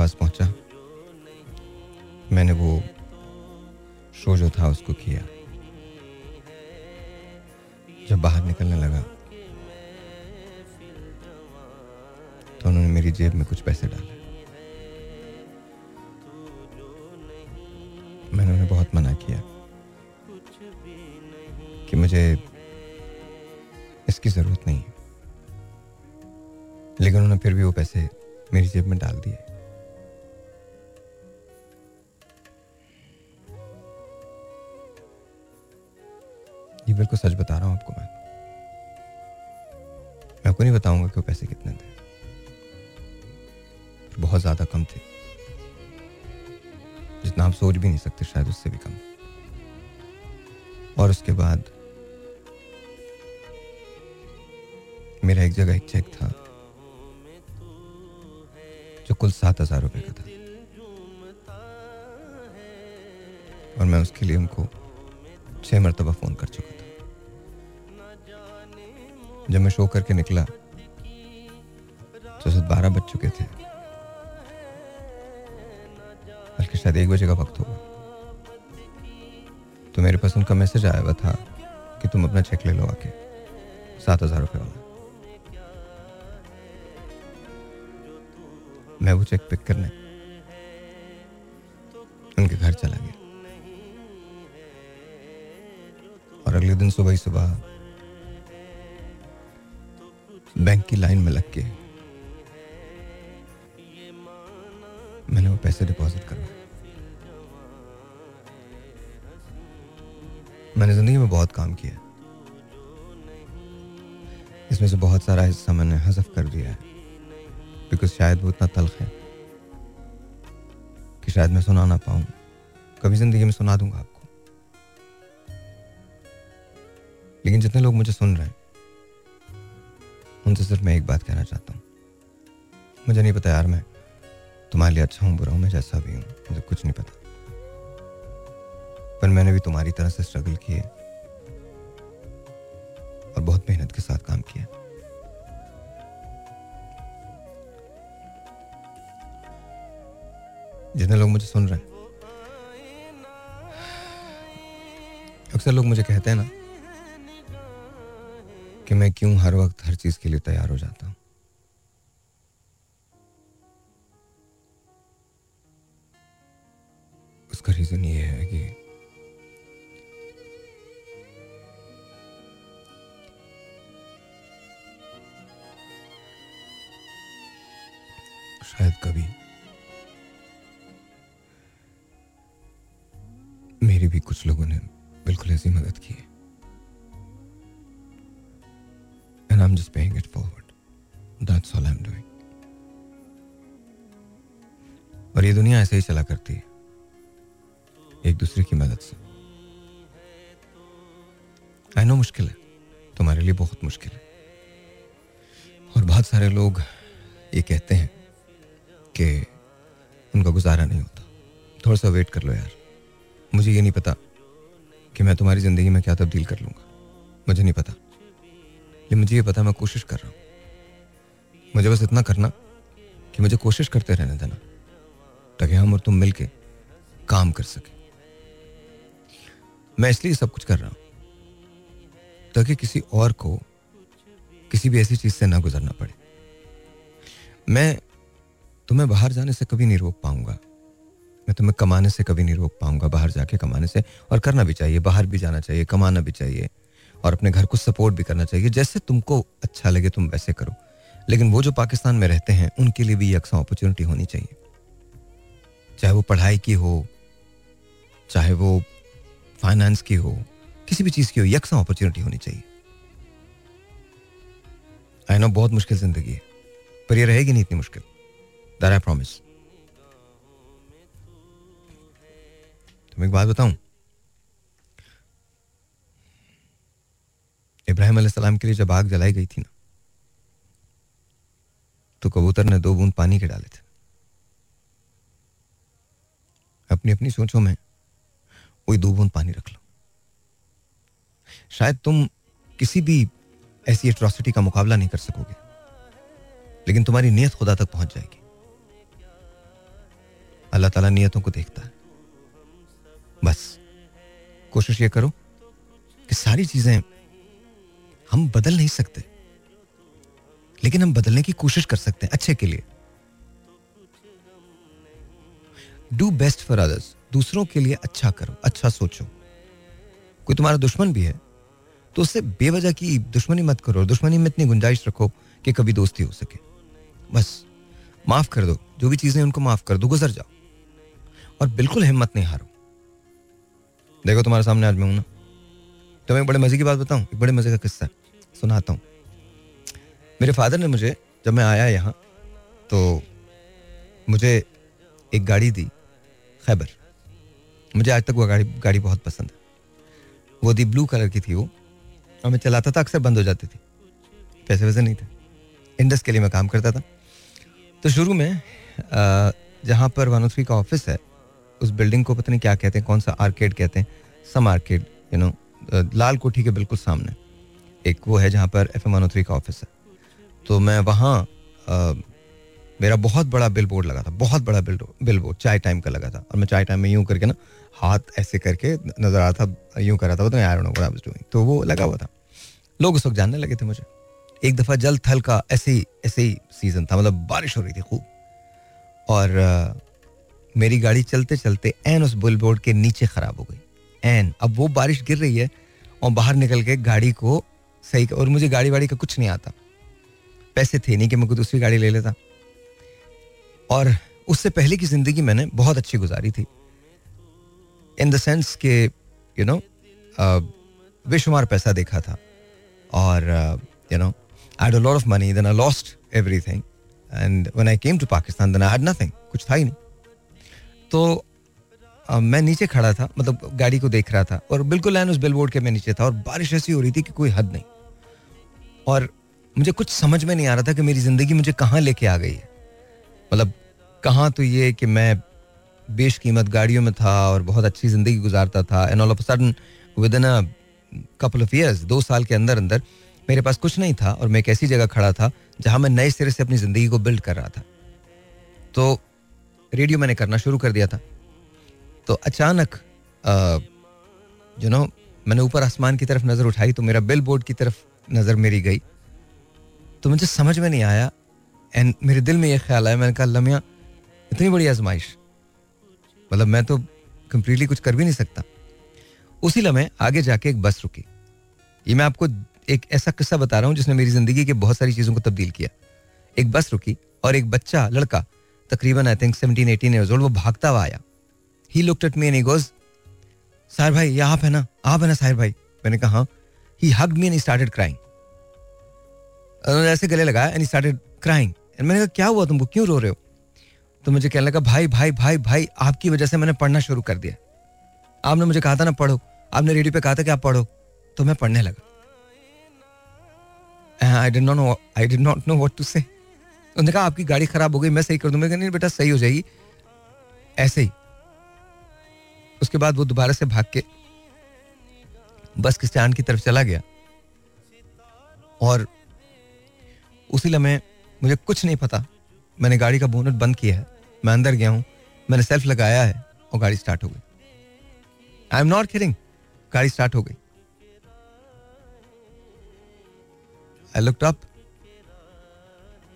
पास पहुँचा। मैंने वो शो जो था उसको किया। जब बाहर निकलने लगा तो उन्होंने मेरी जेब में कुछ पैसे डाले। मैंने उन्हें बहुत मना किया कि मुझे इसकी ज़रूरत नहीं है। लेकिन उन्होंने फिर भी वो पैसे मेरी जेब में डाल दिए। सच बता रहा हूँ आपको मैं। मैं आपको नहीं बताऊँगा कि वो पैसे कितने थे। बहुत ज़्यादा कम थे। जितना आप सोच भी नहीं सकते, शायद उससे भी कम। और उसके बाद मेरा एक जगह एक चेक था, जो कुल सात हज़ार रुपए का था। और मैं उसके लिए उनको छह मरतबा फ़ोन कर चुका था। जब मैं शो करके निकला तो सब बारह बज चुके थे। बल्कि शायद एक बजे का वक्त होगा। तो मेरे पास उनका मैसेज आया हुआ था कि तुम अपना चेक ले लो आके। सात हज़ार रुपये वाला। मैं वो चेक पिक करने उनके घर चला गया। और अगले दिन सुबह ही सुबह बैंक की लाइन में लग के मैंने वो पैसे डिपॉजिट करवाए। मैंने ज़िंदगी में बहुत काम किया। इसमें से बहुत सारा हिस्सा मैंने हजफ कर दिया है। बिकॉज़ शायद वो इतना तलख है कि शायद मैं सुना ना पाऊँ। कभी ज़िंदगी में सुना दूँगा आपको। लेकिन जितने लोग मुझे सुन रहे हैं उनसे सिर्फ़ मैं एक बात कहना चाहता हूँ। मुझे नहीं पता यार मैं तुम्हारे लिए अच्छा हूँ, बुरा हूँ, मैं जैसा भी हूँ, मुझे कुछ नहीं पता। पर मैंने भी तुम्हारी तरह से स्ट्रगल किए और बहुत मेहनत के साथ काम किया जितने लोग मुझे सुन रहे हैं, अक्सर लोग मुझे कहते हैं ना कि मैं क्यों हर वक्त हर चीज़ के लिए तैयार हो जाता हूँ? उसका रीजन ये है कि शायद कभी मेरी भी कुछ लोगों ने बिल्कुल ऐसी मदद की है। Just paying it forward. That's all I'm doing. और ये दुनिया ऐसे ही चला करती है। एक दूसरे की मदद से। आई नो मुश्किल है। तुम्हारे लिए बहुत मुश्किल है। और बहुत सारे लोग ये कहते हैं कि उनका गुजारा नहीं होता। थोड़ा सा वेट कर लो यार। मुझे ये नहीं पता कि मैं तुम्हारी ज़िंदगी में क्या तब्दील कर लूँगा। मुझे नहीं पता। लेकिन मुझे ये पता है, मैं कोशिश कर रहा हूँ। मुझे बस इतना करना कि मुझे कोशिश करते रहने देना, ताकि हम और तुम मिलके काम कर सके। मैं इसलिए सब कुछ कर रहा हूँ, ताकि किसी और को किसी भी ऐसी चीज़ से ना गुजरना पड़े। मैं तुम्हें बाहर जाने से कभी नहीं रोक पाऊँगा। मैं तुम्हें कमाने से कभी नहीं रोक पाऊँगा। बाहर जाके कमाने से और करना भी चाहिए, बाहर भी जाना चाहिए, कमाना भी चाहिए। और अपने घर को सपोर्ट भी करना चाहिए। जैसे तुमको अच्छा लगे, तुम वैसे करो। लेकिन वो जो पाकिस्तान में रहते हैं, उनके लिए भी यकसा अपॉर्चुनिटी होनी चाहिए। चाहे वो पढ़ाई की हो, चाहे वो फाइनेंस की हो, किसी भी चीज़ की हो यकसा अपॉर्चुनिटी होनी चाहिए। आई नो बहुत मुश्किल ज़िंदगी है, पर ये रहेगी नहीं इतनी मुश्किल। दर आई प्रॉमिस तुम एक बात बताऊँ? इब्राहिम के लिए जब आग जलाई गई थी ना तो कबूतर ने दो बूंद पानी के डाले थे। अपनी अपनी सोचों में वही दो बूंद पानी रख लो। शायद तुम किसी भी ऐसी एट्रॉसिटी का मुकाबला नहीं कर सकोगे, लेकिन तुम्हारी नीयत खुदा तक पहुँच जाएगी। अल्लाह ताला नियतों को देखता है। बस, कोशिश ये करो कि सारी चीज़ें हम बदल नहीं सकते। लेकिन हम बदलने की कोशिश कर सकते हैं, अच्छे के लिए। डू बेस्ट फॉर अदर्स दूसरों के लिए अच्छा करो अच्छा सोचो। कोई तुम्हारा दुश्मन भी है तो उससे बेवजह की दुश्मनी मत करो, दुश्मनी में इतनी गुंजाइश रखो कि कभी दोस्ती हो सके। बस, माफ़ कर दो, जो भी चीज़ें उनको माफ़ कर दो, गुजर जाओ। और बिल्कुल हिम्मत नहीं हारो। देखो तुम्हारे सामने आज मैं हूँ ना। तो मैं बड़े मज़े की बात बताऊँ, एक बड़े मज़े का किस्सा सुनाता हूँ। मेरे फादर ने मुझे, जब मैं आया यहाँ तो मुझे एक गाड़ी दी, खैबर। मुझे आज तक वो गाड़ी गाड़ी बहुत पसंद है। वो दी ब्लू कलर की थी वो, और मैं चलाता था, अक्सर बंद हो जाती थी। पैसे वैसे नहीं थे। इंडस के लिए मैं काम करता था। तो शुरू में जहाँ पर वन का ऑफ़िस है, उस बिल्डिंग को पता नहीं क्या कहते हैं, कौन सा आर्केड कहते हैं, some arcade you know Lal Kothi के बिल्कुल सामने। एक वो है जहाँ पर एफ़ एम थ्री का ऑफ़िस है। तो मैं वहाँ मेरा बहुत बड़ा बिल बोर्ड लगा था, बहुत बड़ा बिल बिल बोर्ड चाय टाइम का लगा था। और मैं चाय टाइम में यूँ करके ना, हाथ ऐसे करके नज़र आ रहा था, यूँ कर रहा था तो यार डूइंग तो वो लगा हुआ था। लोग उस वक्त जानने लगे थे मुझे। एक दफ़ा जल थल का ऐसे ही ऐसे ही सीज़न था मतलब बारिश हो रही थी खूब। और मेरी गाड़ी चलते चलते एन उस बिल बोर्ड के नीचे ख़राब हो गई। एन अब वो बारिश गिर रही है और बाहर निकल के गाड़ी को सही और मुझे गाड़ी वाड़ी का कुछ नहीं आता। पैसे थे नहीं कि मैं कोई दूसरी गाड़ी ले लेता। और उससे पहले की ज़िंदगी मैंने बहुत अच्छी गुजारी थी। इन द सेंस के यू नो बेशुमार पैसा देखा था। और you know I had lot of money then I lost everything and I came to Pakistan then I had nothing कुछ था ही नहीं। तो मैं नीचे खड़ा था मतलब गाड़ी को देख रहा था और बिल्कुल लाइन उस बिलबोर्ड के मैं नीचे था और बारिश ऐसी हो रही थी कि कोई हद नहीं। और मुझे कुछ समझ में नहीं आ रहा था कि मेरी ज़िंदगी मुझे कहाँ लेके आ गई है। मतलब कहाँ तो ये कि मैं बेश कीमत गाड़ियों में था और बहुत अच्छी ज़िंदगी गुजारता था and all of sudden within a couple of years दो साल के अंदर अंदर, मेरे पास कुछ नहीं था और मैं एक ऐसी जगह खड़ा था जहाँ मैं नए सिरे से अपनी ज़िंदगी को बिल्ड कर रहा था। तो रेडियो मैंने करना शुरू कर दिया था। तो अचानक यू नो मैंने ऊपर आसमान की तरफ़ नज़र उठाई तो मेरा बिल बोर्ड की तरफ़ नज़र मेरी गई। तो मुझे समझ में नहीं आया एंड मेरे दिल में ये ख्याल आया, मैंने कहा, लमिया, इतनी बड़ी आजमाइश। मतलब मैं तो कंप्लीटली कुछ कर भी नहीं सकता। उसी लम्हे आगे जाके एक बस रुकी। ये मैं आपको एक ऐसा किस्सा बता रहा हूँ जिसने मेरी ज़िंदगी की बहुत सारी चीज़ों को तब्दील किया। एक बस रुकी और एक बच्चा, लड़का, तकरीबन I think seventeen eighteen years old वो भागता हुआ आया। He looked at me and he goes Sahir भाई ये आप है ना आप है ना साहिर भाई मैंने कहा, he. Hugged me and started crying उन्होंने ऐसे गले लगाया एंड स्टार्टेड क्राइंग मैंने कहा, क्या हुआ तुमको? क्यों रो रहे हो? तो मुझे कहने लगा, भाई भाई भाई भाई, आपकी वजह से मैंने पढ़ना शुरू कर दिया आपने मुझे कहा था ना पढ़ो। आपने रेडियो पे कहा था कि आप पढ़ो। तो मैं पढ़ने लगा। I did not know I did not know what to say उन्होंने कहा, आपकी गाड़ी खराब हो गई, मैं सही कर दूँ? मैं नहीं बेटा, सही हो जाएगी। ऐसे ही। उसके बाद वो दोबारा से भाग के बस के स्टैंड की तरफ़ चला गया। और उसी लम्हे मुझे कुछ नहीं पता। मैंने गाड़ी का बोनट बंद किया है। मैं अंदर गया हूँ। मैंने सेल्फ लगाया है और गाड़ी स्टार्ट हो गई। I am not kidding. गाड़ी स्टार्ट हो गई। I looked up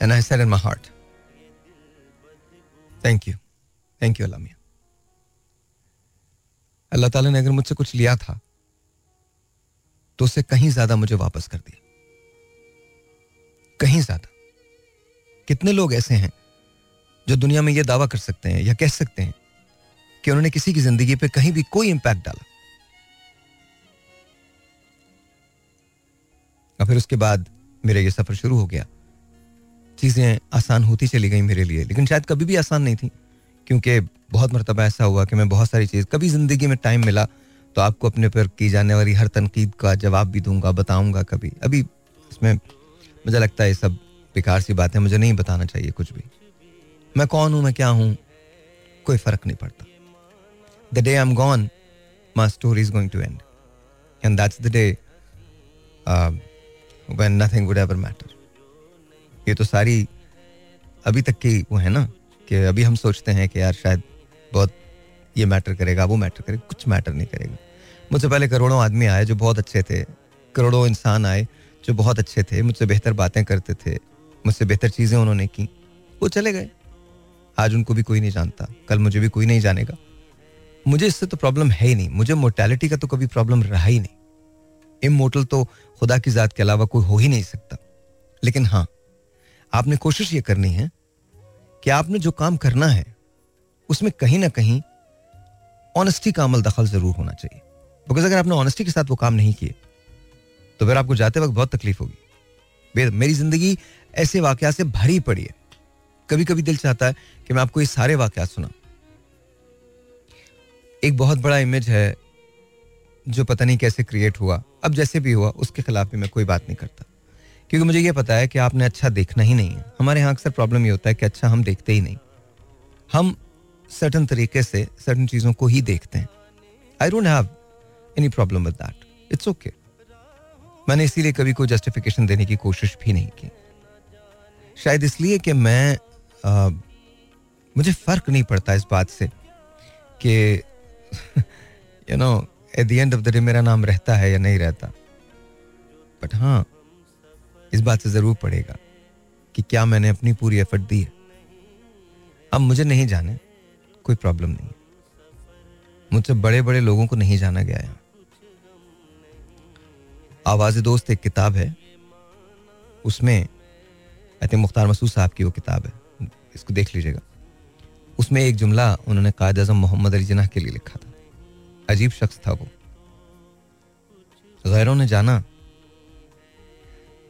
and I said in my heart thank you thank you Allah मियाँ अल्लाह ताला ने अगर मुझसे कुछ लिया था तो उसे कहीं ज़्यादा मुझे वापस कर दिया। कहीं ज़्यादा। कितने लोग ऐसे हैं जो दुनिया में यह दावा कर सकते हैं या कह सकते हैं कि उन्होंने किसी की ज़िंदगी पे कहीं भी कोई इंपैक्ट डाला। और फिर उसके बाद मेरा ये सफ़र शुरू हो गया। चीज़ें आसान होती चली गई मेरे लिए, लेकिन शायद कभी भी आसान नहीं थी। क्योंकि बहुत मरतबा ऐसा हुआ कि मैं बहुत सारी चीज़, कभी ज़िंदगी में टाइम मिला तो आपको अपने पर की जाने वाली हर तनकीद का जवाब भी दूँगा, बताऊँगा कभी। अभी इसमें मुझे लगता है ये सब बेकार सी बातें, मुझे नहीं बताना चाहिए कुछ भी। मैं कौन हूँ, मैं क्या हूँ? कोई फ़र्क नहीं पड़ता। The day I am gone my story is going to end and that's the day when nothing would ever matter ये तो सारी अभी तक की वो है ना? कि अभी हम सोचते हैं कि यार शायद बहुत ये मैटर करेगा, वो मैटर करेगा, कुछ मैटर नहीं करेगा। मुझसे पहले करोड़ों आदमी आए जो बहुत अच्छे थे, करोड़ों इंसान आए जो बहुत अच्छे थे, मुझसे बेहतर बातें करते थे, मुझसे बेहतर चीज़ें उन्होंने की, वो चले गए। आज उनको भी कोई नहीं जानता, कल मुझे भी कोई नहीं जानेगा। मुझे इससे तो प्रॉब्लम है ही नहीं, मुझे मोर्टेलिटी का तो कभी प्रॉब्लम रहा ही नहीं। इमोटल तो खुदा की ज़ात के अलावा कोई हो ही नहीं सकता। लेकिन हाँ आपने कोशिश ये करनी है कि आपने जो काम करना है, उसमें कहीं ना कहीं ऑनेस्टी का अमल दखल ज़रूर होना चाहिए। बिकॉज़ अगर आपने ऑनेस्टी के साथ वो काम नहीं किए तो फिर आपको जाते वक्त बहुत तकलीफ़ होगी। मेरी ज़िंदगी ऐसे वाकया से भरी पड़ी है। कभी कभी दिल चाहता है कि मैं आपको ये सारे वाकयात सुना एक बहुत बड़ा इमेज है जो पता नहीं कैसे क्रिएट हुआ। अब जैसे भी हुआ, उसके खिलाफ भी मैं कोई बात नहीं करता। क्योंकि मुझे ये पता है कि आपने अच्छा देखना ही नहीं है। हमारे यहाँ अक्सर प्रॉब्लम ये होता है कि अच्छा हम देखते ही नहीं। हम सर्टन तरीके से सर्टन चीज़ों को ही देखते हैं। I don't have any problem with that it's okay मैंने इसीलिए कभी कोई जस्टिफिकेशन देने की कोशिश भी नहीं की। शायद इसलिए कि मैं आ, मुझे फ़र्क नहीं पड़ता इस बात से कि you know at the end of the day मेरा नाम रहता है या नहीं रहता। बट हाँ इस बात से ज़रूर पड़ेगा कि क्या मैंने अपनी पूरी एफर्ट दी है। अब मुझे नहीं जाने, कोई प्रॉब्लम नहीं मुझसे बड़े बड़े लोगों को नहीं जाना गया है आवाज़ दोस्त एक किताब है। उसमें, आई थिंक मुख्तार मसूद साहब की वो किताब है। इसको देख लीजिएगा। उसमें एक जुमला उन्होंने कायद अजम मोहम्मद अली जिना के लिए लिखा था। अजीब शख्स था वो। गैरों ने जाना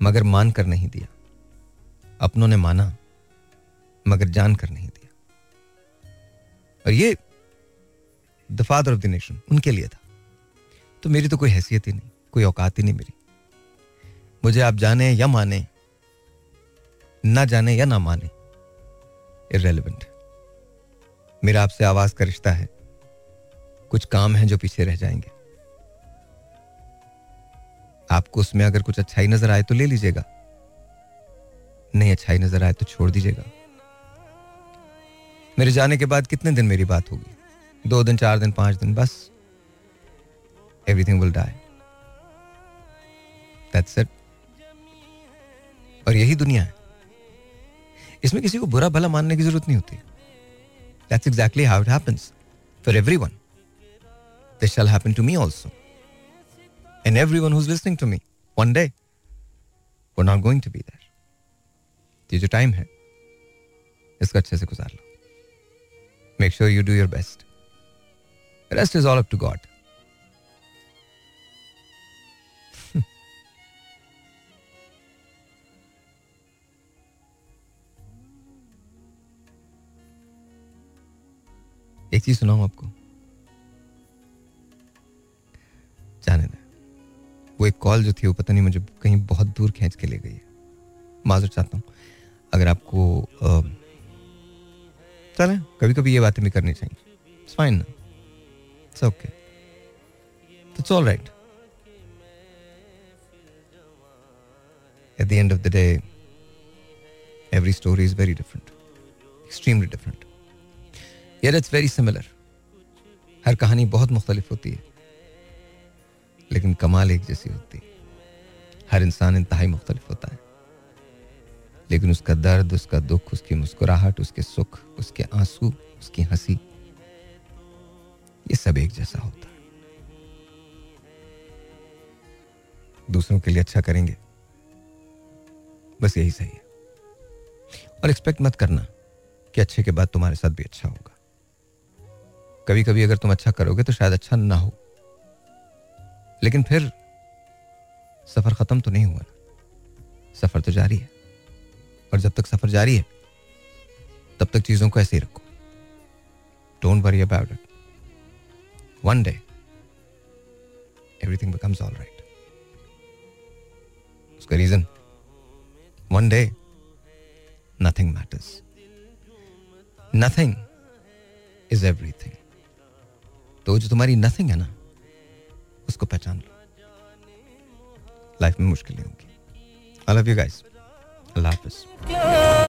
मगर मान कर नहीं दिया। अपनों ने माना, मगर जान कर नहीं दिया। और ये the father of the nation उनके लिए था। तो मेरी तो कोई हैसियत ही नहीं, कोई औकात ही नहीं मेरी। मुझे आप जाने या माने, ना जाने या ना माने इरेलीवेंट मेरा आपसे आवाज़ का रिश्ता है। कुछ काम है जो पीछे रह जाएँगे। आपको उसमें अगर कुछ अच्छाई नज़र आए तो ले लीजिएगा। नहीं अच्छाई नज़र आए तो छोड़ दीजिएगा। मेरे जाने के बाद कितने दिन मेरी बात होगी? दो दिन, चार दिन, पाँच दिन, बस। Everything will die that's it और यही दुनिया है। इसमें किसी को बुरा भला मानने की ज़रूरत नहीं होती। That's exactly how it happens for everyone this shall happen to me also and everyone who's listening to me one day we're not going to be there ये जो टाइम है इसको अच्छे से गुजार लो make sure you do your best rest is all up to God एक चीज़ सुनाऊं आपको जाने दें वो एक कॉल जो थी, वो पता नहीं मुझे कहीं बहुत दूर खींच के ले गई है। माजर चाहता हूँ, अगर आपको चले कभी कभी ये बातें भी करनी चाहिए। इट्स फाइन ना? It's okay it's all right at the end of the day every story is very different extremely different यार इट्स वेरी सिमिलर हर कहानी बहुत मुख्तलिफ़ होती है। लेकिन कमाल एक जैसी होती। है हर इंसान इंतहाई मुख्तलिफ़ होता है। लेकिन उसका दर्द, उसका दुख, उसकी मुस्कुराहट, उसके सुख, उसके आँसू, उसकी हँसी, ये सब एक जैसा होता है। दूसरों के लिए अच्छा करेंगे। बस यही सही है। और एक्सपेक्ट मत करना कि अच्छे के बाद तुम्हारे साथ भी अच्छा होगा। कभी कभी अगर तुम अच्छा करोगे तो शायद अच्छा ना हो। लेकिन फिर सफ़र खत्म तो नहीं हुआ ना। सफ़र तो जारी है। और जब तक सफ़र जारी है, तब तक चीज़ों को ऐसे ही रखो। Don't worry about it one day everything becomes all right उसका reason one day nothing matters nothing is everything तो जो तुम्हारी नथिंग है ना उसको पहचान लो। लाइफ में मुश्किलें होंगी। I love you guys Allah Hafiz.